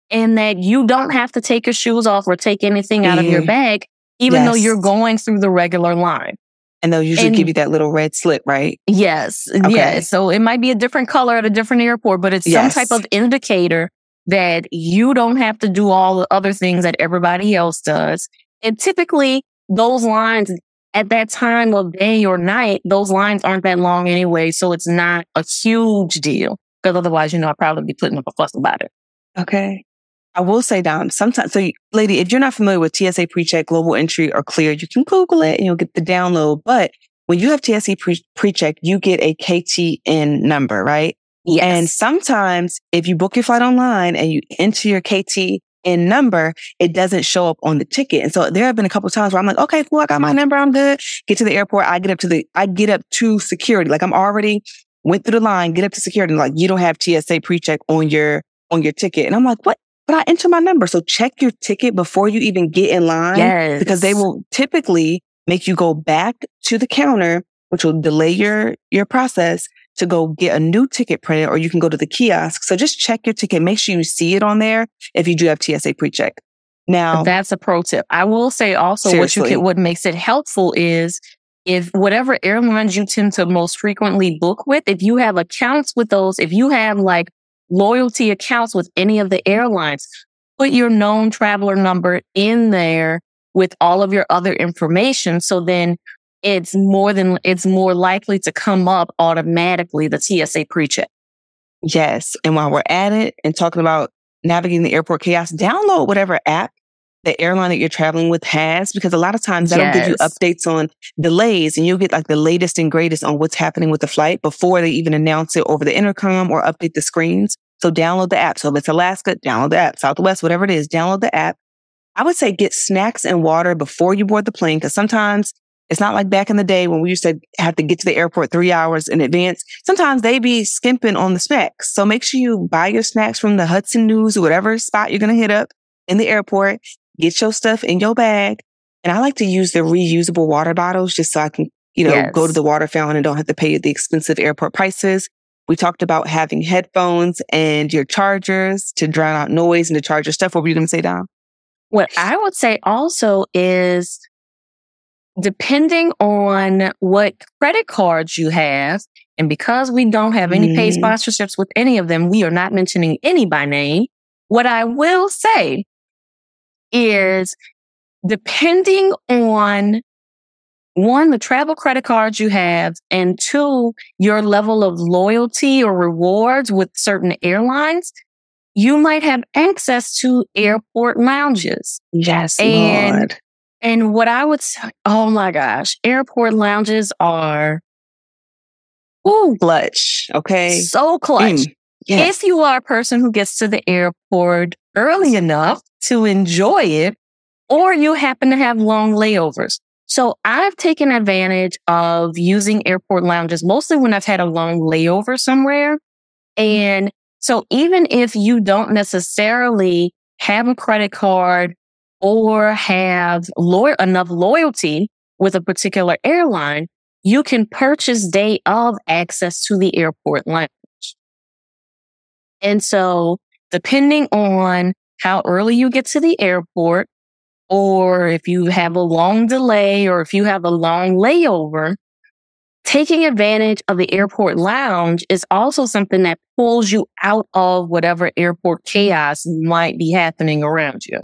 and that you don't have to take your shoes off or take anything out of your mm-hmm. bag, even though you're going through the regular line. And they'll usually And- give you that little red slip, right? Yes. Okay. Yeah. So it might be a different color at a different airport, but it's Yes. some type of indicator that you don't have to do all the other things that everybody else does. And typically those lines at that time of day or night, those lines aren't that long anyway. So it's not a huge deal. Because otherwise, you know, I'd probably be putting up a fuss about it. Okay. I will say, Dom, sometimes, so lady, if you're not familiar with TSA pre-check, global entry, or clear, you can Google it and you'll get the download. But when you have TSA pre- pre-check, you get a KTN number, right? Yes. And sometimes if you book your flight online and you enter your KTN number, it doesn't show up on the ticket. And so there have been a couple of times where I'm like, okay, cool, I got my number, I'm good. Get to the airport, I get up to the, I get up to security. Like I'm already went through the line, get up to security, and like you don't have TSA pre-check on your on your ticket. And I'm like, what? But I enter my number. So check your ticket before you even get in line. yes. Because they will typically make you go back to the counter, which will delay your your process to go get a new ticket printed, or you can go to the kiosk. So just check your ticket. Make sure you see it on there if you do have TSA pre-check. Now, That's a pro tip. I will say also what you Seriously. can, what makes it helpful is if whatever airlines you tend to most frequently book with, if you have accounts with those, if you have like loyalty accounts with any of the airlines, put your known traveler number in there with all of your other information. So then it's more than, it's more likely to come up automatically, the TSA pre-check. Yes. And while we're at it and talking about navigating the airport chaos, download whatever app the airline that you're traveling with has, because a lot of times that'll give you updates on delays and you'll get like the latest and greatest on what's happening with the flight before they even announce it over the intercom or update the screens. So download the app. So if it's Alaska, download the app. Southwest, whatever it is, download the app. I would say get snacks and water before you board the plane because sometimes it's not like back in the day when we used to have to get to the airport three hours in advance. Sometimes they be skimping on the snacks. So make sure you buy your snacks from the Hudson News or whatever spot you're going to hit up in the airport. Get your stuff in your bag. And I like to use the reusable water bottles just so I can, you know, Yes. go to the water fountain and don't have to pay the expensive airport prices. We talked about having headphones and your chargers to drown out noise and to charge your stuff. What were you going to say, Dom? What I would say also is depending on what credit cards you have, and because we don't have any paid Mhm. sponsorships with any of them, we are not mentioning any by name. What I will say is depending on one, the travel credit cards you have, and two, your level of loyalty or rewards with certain airlines, you might have access to airport lounges. Yes, And- Lord. And what I would say, oh my gosh, airport lounges are ooh, Clutch. Okay. so clutch. Mm, yes. If you are a person who gets to the airport early enough to enjoy it, or you happen to have long layovers. So I've taken advantage of using airport lounges mostly when I've had a long layover somewhere. Mm-hmm. And so even if you don't necessarily have a credit card or have lo- enough loyalty with a particular airline, you can purchase day of access to the airport lounge. And so depending on how early you get to the airport, or if you have a long delay, or if you have a long layover, taking advantage of the airport lounge is also something that pulls you out of whatever airport chaos might be happening around you.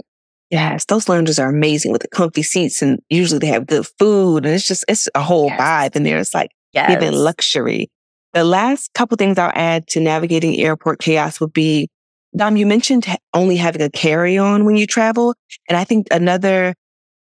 Yes, those lounges are amazing with the comfy seats and usually they have good food and it's just it's a whole Yes. vibe in there. It's like Yes. luxury. The last couple things I'll add to navigating airport chaos would be Dom, you mentioned only having a carry-on when you travel. And I think another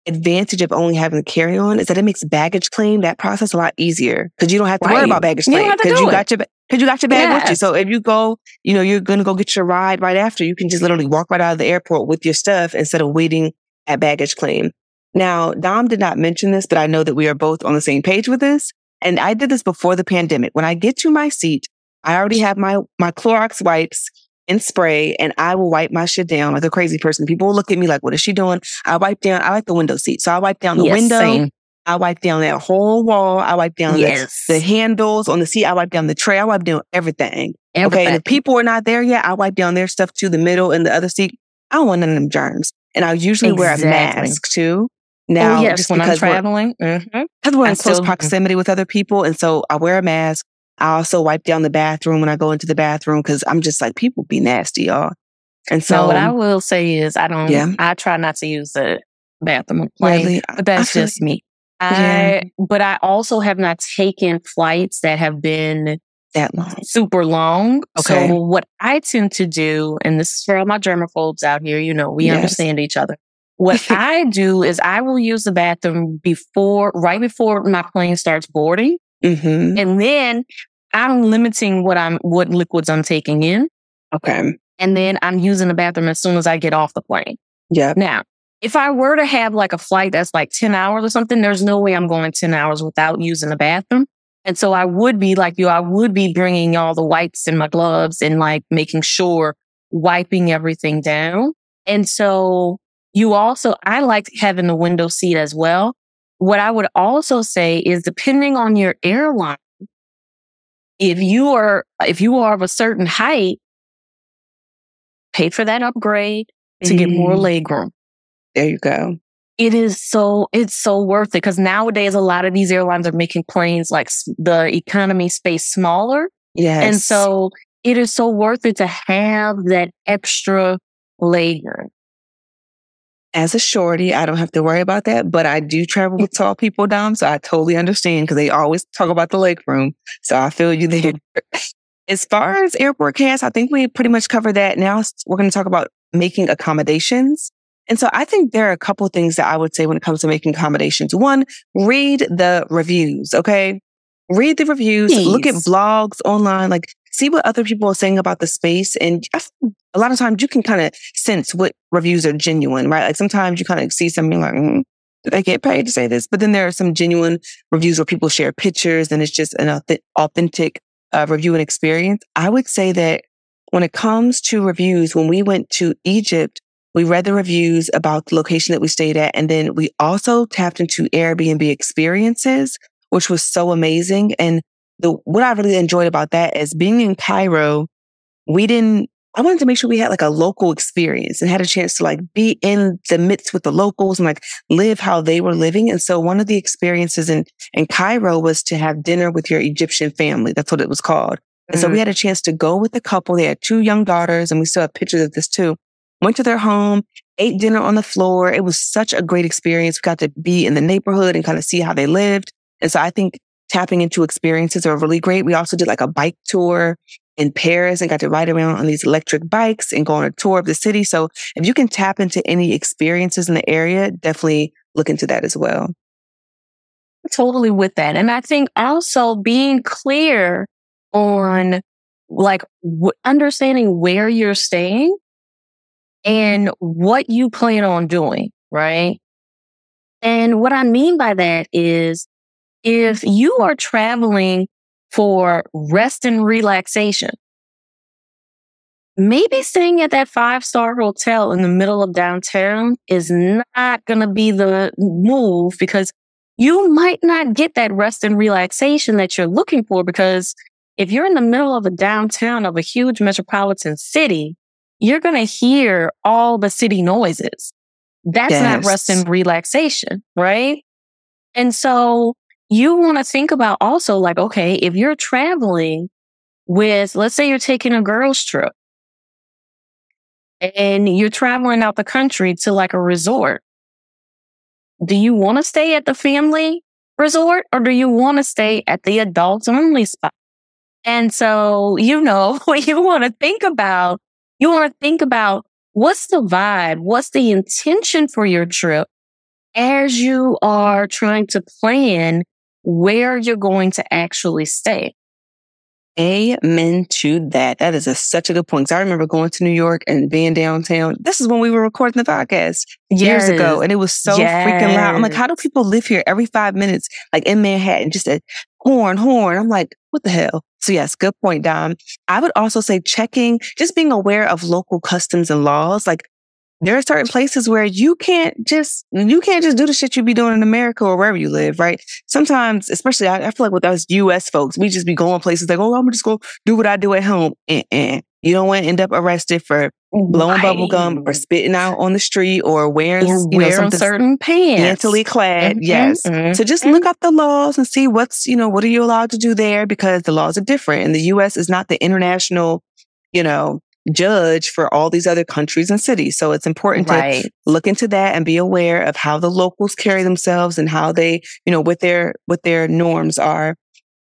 advantage of only having a carry-on is that it makes baggage claim that process a lot easier because you don't have to worry about baggage claim because do you got your because you got your bag with you. So if you go, you know, you're going to go get your ride right after. You can just literally walk right out of the airport with your stuff instead of waiting at baggage claim. Now, Dom did not mention this, but I know that we are both on the same page with this. And I did this before the pandemic. When I get to my seat, I already have my, my Clorox wipes and spray and I will wipe my shit down like a crazy person. People will look at me like, what is she doing? I wipe down, I like the window seat. So I wipe down the Yes, window. same. I wipe down that whole wall. I wipe down the, Yes. the handles on the seat. I wipe down the tray. I wipe down everything. Okay. And if people are not there yet, I wipe down their stuff to the middle and the other seat. I don't want none of them germs. And I usually wear a mask too. Oh, now, oh, yes, just when I'm because we're- traveling. Mm-hmm. Because we're I in close proximity with other people. And so I wear a mask. I also wipe down the bathroom when I go into the bathroom because I'm just like, people be nasty, y'all. And so, what I will say is I don't Yeah. I try not to use the bathroom on plane, really, but that's I just me. I Yeah. but I also have not taken flights that have been that long. super long. Okay. So what I tend to do, and this is for all my germaphobes out here, you know, we Yes. understand each other. What I do is I will use the bathroom before, right before my plane starts boarding. hmm And then I'm limiting what I'm, what liquids I'm taking in. Okay. And then I'm using the bathroom as soon as I get off the plane. Yeah. Now, if I were to have like a flight that's like 10 hours or something, there's no way I'm going 10 hours without using the bathroom. And so I would be like you, I would be bringing all the wipes and my gloves and like making sure wiping everything down. And so you also, I like having the window seat as well. What I would also say is depending on your airline, if you are, if you are of a certain height, pay for that upgrade to get more Mhm. legroom. There you go. It is so it's so worth it because nowadays a lot of these airlines are making planes like the economy space smaller, Yes. and so it is so worth it to have that extra legroom. As a shorty, I don't have to worry about that, but I do travel with tall people, Dom, so I totally understand because they always talk about the leg room. So I feel you there. as far as airport chaos, I think we pretty much covered that. Now we're going to talk about making accommodations. And so I think there are a couple things that I would say when it comes to making accommodations. One, read the reviews. Okay. Read the reviews, look at blogs online, like see what other people are saying about the space. And a lot of times you can kind of sense what reviews are genuine, right? Like sometimes you kind of see something like, mm, did I get paid to say this? But then there are some genuine reviews where people share pictures and it's just an authentic uh, review and experience. I would say that when it comes to reviews, when we went to Egypt, we read the reviews about the location that we stayed at. And then we also tapped into Airbnb experiences, which was so amazing. And the, what I really enjoyed about that is being in Cairo, we didn't, I wanted to make sure we had like a local experience and had a chance to like be in the midst with the locals and like live how they were living. And so one of the experiences in, in Cairo was to have dinner with your Egyptian family. That's what it was called. And so we mm-hmm. had a chance to go with the couple. They had two young daughters and we still have pictures of this too. Went to their home, ate dinner on the floor. It was such a great experience. We got to be in the neighborhood and kind of see how they lived. And so I think tapping into experiences are really great. We also did like a bike tour in Paris and got to ride around on these electric bikes and go on a tour of the city. So if you can tap into any experiences in the area, definitely look into that as well. Totally with that. And I think also being clear on like w- understanding where you're staying and what you plan on doing, right? And what I mean by that is if you are traveling for rest and relaxation, maybe staying at that five star hotel in the middle of downtown is not going to be the move because you might not get that rest and relaxation that you're looking for because if you're in the middle of a downtown of a huge metropolitan city, you're going to hear all the city noises. That's yes. not rest and relaxation, right? And so you want to think about also like, okay, if you're traveling with, let's say you're taking a girls trip and you're traveling out the country to like a resort. Do you want to stay at the family resort or do you want to stay at the adults only spot? And so, you know, what you want to think about, you want to think about what's the vibe? What's the intention for your trip as you are trying to plan where you're going to actually stay? Amen to that. That is a, such a good point. I remember going to New York and being downtown. This is when we were recording the podcast years yes. ago, and it was so yes. freaking loud. I'm like, how do people live here every five minutes, like in Manhattan, just a horn, horn? I'm like, what the hell? So yes, good point, Dom. I would also say checking, just being aware of local customs and laws. Like there are certain places where you can't just you can't just do the shit you be doing in America or wherever you live, right? Sometimes, especially I, I feel like with us U.S. folks, we just be going places like, oh, I'm gonna just go do what I do at home. Uh-uh. You don't want to end up arrested for blowing right. bubble gum or spitting out on the street or wearing, or you know, wearing certain pants. Scantily clad. Mm-hmm, yes. Mm-hmm. So just look up the laws and see what's, you know, what are you allowed to do there because the laws are different. And the U.S. is not the international, you know, judge for all these other countries and cities. So it's important right. to look into that and be aware of how the locals carry themselves and how they, you know, what their what their norms are.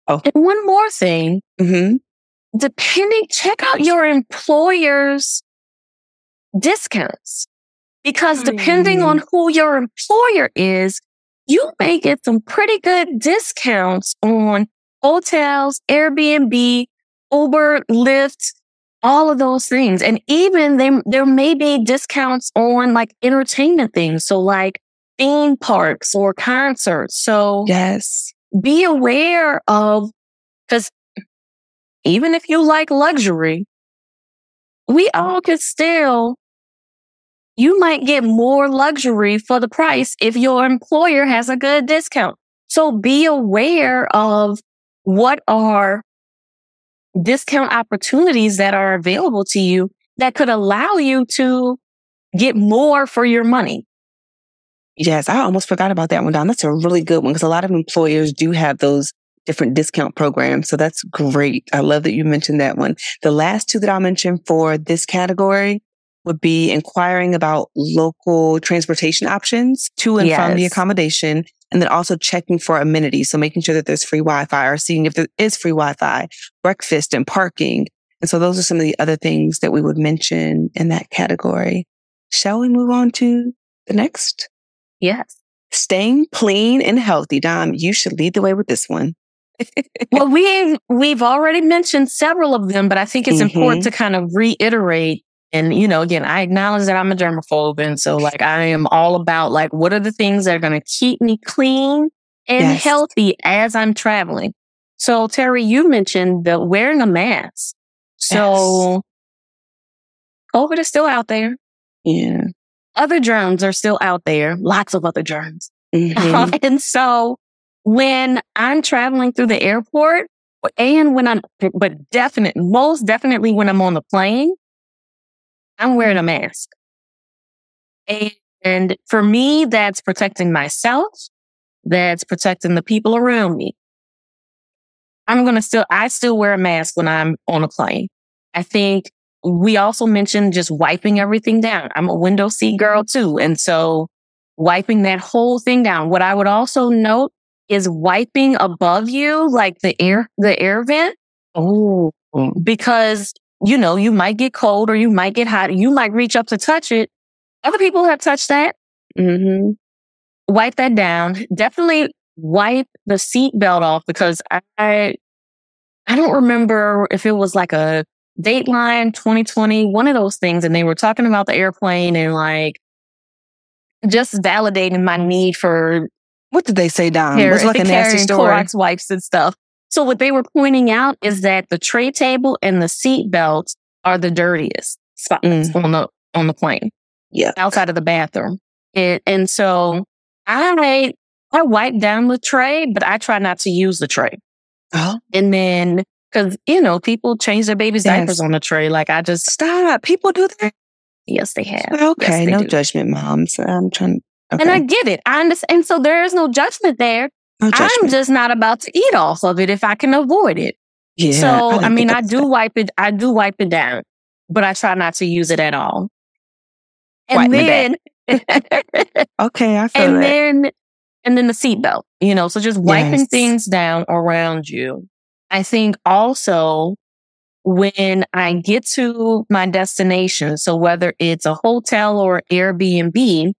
Oh. And one more thing. Mm-hmm. Depending, check out your employer's discounts. Because depending mm. on who your employer is, you may get some pretty good discounts on hotels, Airbnb, Uber, Lyft, all of those things. And even there, there may be discounts on like entertainment things. So like theme parks or concerts. So yes, be aware of, cause even if you like luxury, we all could still, you might get more luxury for the price if your employer has a good discount. So be aware of what are discount opportunities that are available to you that could allow you to get more for your money. Yes, I almost forgot about that one, Dom. That's a really good one because a lot of employers do have those different discount programs. So that's great. I love that you mentioned that one. The last two that I'll mention for this category would be inquiring about local transportation options to and yes. from the accommodation and then also checking for amenities. So making sure that there's free Wi-Fi or seeing if there is free Wi-Fi, breakfast and parking. And so those are some of the other things that we would mention in that category. Shall we move on to the next? Yes. Staying clean and healthy. Dom, you should lead the way with this one. well, we've we've already mentioned several of them, but I think it's mm-hmm. important to kind of reiterate. And you know, again, I acknowledge that I'm a germaphobe, and so like I am all about like what are the things that are going to keep me clean and yes. healthy as I'm traveling. So Terri, you mentioned the wearing a mask. So yes. COVID is still out there. Yeah. Other germs are still out there. Lots of other germs. Mm-hmm. and so when I'm traveling through the airport and when I'm, but definite, most definitely when I'm on the plane, I'm wearing a mask. And, and for me, that's protecting myself. That's protecting the people around me. I'm going to still, I still wear a mask when I'm on a plane. I think we also mentioned just wiping everything down. I'm a window seat girl too. And so wiping that whole thing down. What I would also note is wiping above you, like the air, the air vent. Oh, because you know, you might get cold or you might get hot. You might reach up to touch it. Other people have touched that. Mm-hmm. Wipe that down. Definitely wipe the seat belt off because I, I don't remember if it was like a Dateline 2020, one of those things. And they were talking about the airplane and like just validating my need for what did they say, Dom? It was like a nasty story. Clorox wipes and stuff. So what they were pointing out is that the tray table and the seat belts are the dirtiest spots mm. on the on the plane. Yeah, outside of the bathroom. It, and so I I wipe down the tray, but I try not to use the tray. Oh, and then because you know people change their baby's yes. diapers on the tray. Like I just stop. People do that. Yes, they have. Okay, yes, they no do. judgment, moms. I'm trying. Okay. And I get it. I understand. And so there is no judgment there. No. I'm just not about to eat off of it if I can avoid it. Yeah. So I, I mean, I do wipe it. I do wipe it down, but I try not to use it at all. And then, okay, I feel and that. then, and then the seatbelt. You know, so just wiping yes. things down around you. I think also when I get to my destination, so whether it's a hotel or Airbnb,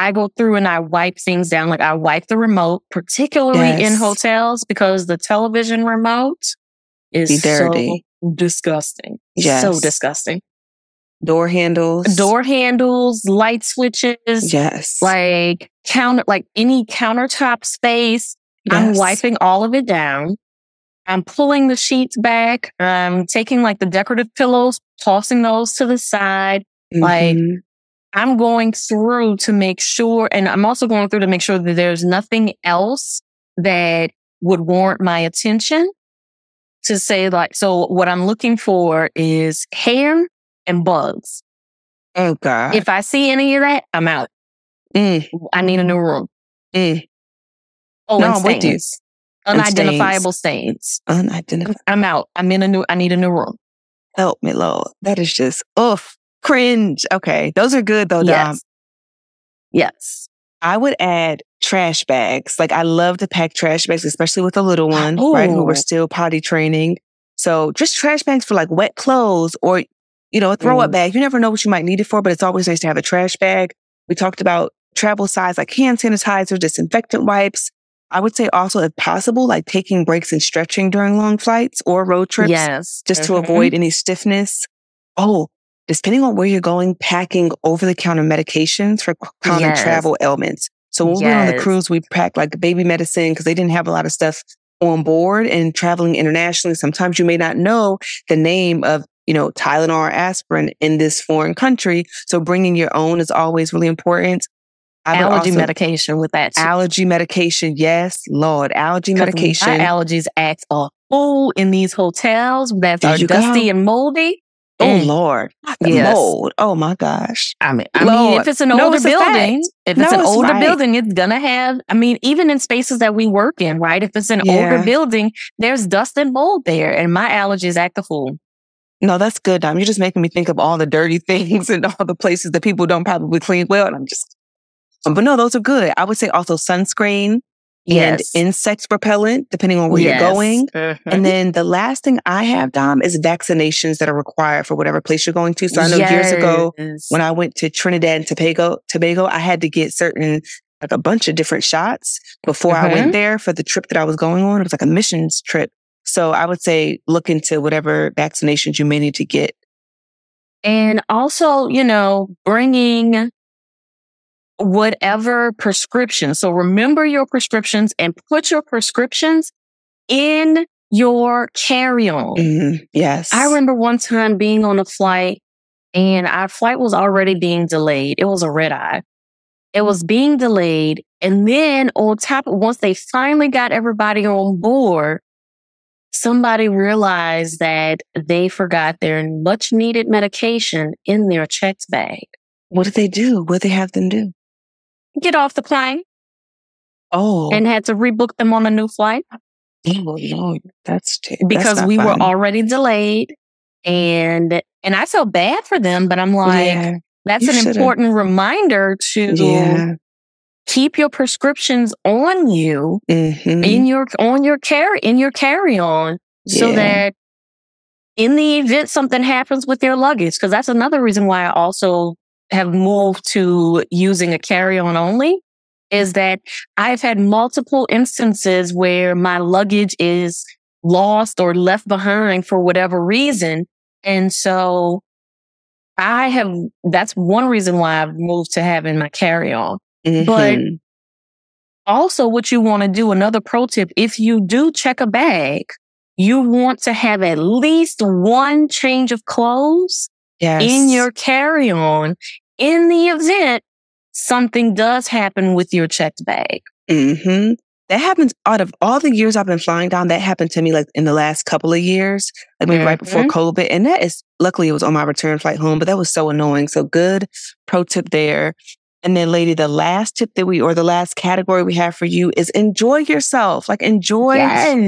I go through and I wipe things down. Like I wipe the remote, particularly yes. in hotels, because the television remote is dirty. so disgusting. Yes. So disgusting. Door handles. Door handles, light switches. Yes. Like counter, like any countertop space. Yes. I'm wiping all of it down. I'm pulling the sheets back. I'm taking like the decorative pillows, tossing those to the side. Mm-hmm. Like I'm going through to make sure, and I'm also going through to make sure that there's nothing else that would warrant my attention to say like, so what I'm looking for is hair and bugs. Oh God. If I see any of that, I'm out. Mm. I need a new room. Mm. Oh, no, and stains. Unidentifiable stains. stains. Unidentifiable. I'm out. I'm in a new, I need a new room. Help me, Lord. That is just, oof, cringe. Okay. Those are good though, yes. Dom. Yes. I would add trash bags. Like I love to pack trash bags, especially with the little one, Ooh. right? Who we're still potty training. So just trash bags for like wet clothes or, you know, a throw up mm. bag. You never know what you might need it for, but it's always nice to have a trash bag. We talked about travel size, like hand sanitizer, disinfectant wipes. I would say also, if possible, like taking breaks and stretching during long flights or road trips. Yes. Just mm-hmm. to avoid any stiffness. Oh, depending on where you're going, packing over the counter medications for common yes. travel ailments. So when yes. we were on the cruise, we packed like baby medicine because they didn't have a lot of stuff on board and traveling internationally. Sometimes you may not know the name of, you know, Tylenol or aspirin in this foreign country. So bringing your own is always really important. I allergy also, medication with that. Too. Allergy medication. Yes, Lord. Allergy medication. My allergies act a fool in these hotels that are dusty go. and moldy. Oh mm. Lord, yes. mold. Oh my gosh. I mean, I mean, if it's an older building, if no, it's an it's older right. building, it's gonna have. I mean, even in spaces that we work in, right? If it's an yeah. older building, there's dust and mold there, and my allergies act a fool. No, that's good. Dom. You're just making me think of all the dirty things and all the places that people don't probably clean well, and I'm just but no, those are good. I would say also sunscreen yes. and insect repellent, depending on where yes. you're going. Mm-hmm. And then the last thing I have, Dom, is vaccinations that are required for whatever place you're going to. So I know yes. years ago when I went to Trinidad and Tobago, Tobago, I had to get certain like a bunch of different shots before I went there for the trip that I was going on. It was like a missions trip. So I would say look into whatever vaccinations you may need to get. And also, you know, bringing whatever prescription. So remember your prescriptions and put your prescriptions in your carry on. Mhm. Yes. I remember one time being on a flight and our flight was already being delayed. It was a red eye. It was being delayed. And then on top, once they finally got everybody on board, somebody realized that they forgot their much needed medication in their checked bag. What did they do? What did they have them do? Get off the plane Oh, and had to rebook them on a new flight oh Lord, that's t- because not we were already delayed. And, and I felt bad for them, but I'm like, yeah, that's an should've- important reminder to yeah. keep your prescriptions on you Mhm. in your on your carry in your carry on so Yeah. that in the event something happens with your luggage because that's another reason why I also have moved to using a carry on only is that I've had multiple instances where my luggage is lost or left behind for whatever reason and so I have that's one reason why I've moved to having my carry on but- Mhm. also what you want to do another pro tip if you do check a bag you want to have at least one change of clothes yes. in your carry-on in the event something does happen with your checked bag hmm That happens out of all the years I've been flying down. That happened to me like in the last couple of years, like maybe right before Mhm. COVID. And that is luckily it was on my return flight home, but that was so annoying. So good pro tip there. And then, lady, the last tip that we or the last category we have for you is enjoy yourself. Like enjoy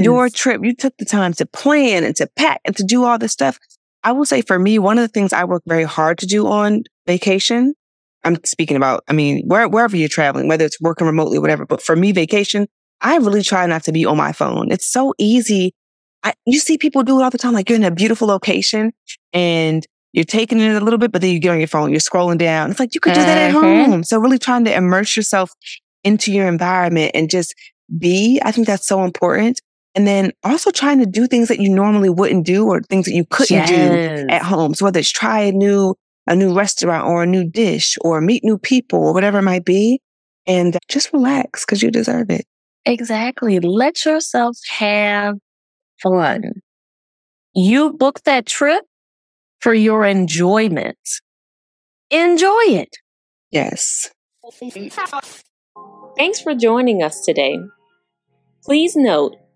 your trip. You took the time to plan and to pack and to do all this stuff. I will say for me, one of the things I work very hard to do on vacation. I'm speaking about, I mean, where, wherever you're traveling, whether it's working remotely or whatever. But for me, vacation, I really try not to be on my phone. It's so easy. I, you see people do it all the time. Like you're in a beautiful location and you're taking it a little bit, but then you get on your phone, you're scrolling down. It's like you could do that at Mhm. home. So really trying to immerse yourself into your environment and just be. I think that's so important. And then also trying to do things that you normally wouldn't do or things that you couldn't do at home. So whether it's try a new a new restaurant or a new dish or meet new people or whatever it might be, and just relax because you deserve it. Exactly. Let yourself have fun. You booked that trip for your enjoyment. Enjoy it. Yes. Thanks for joining us today. Please note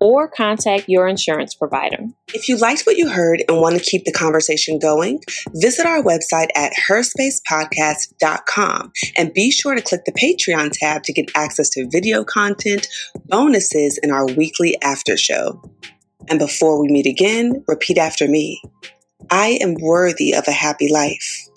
or contact your insurance provider. If you liked what you heard and want to keep the conversation going, visit our website at herspacepodcast.com and be sure to click the Patreon tab to get access to video content, bonuses, and our weekly after show. And before we meet again, repeat after me I am worthy of a happy life.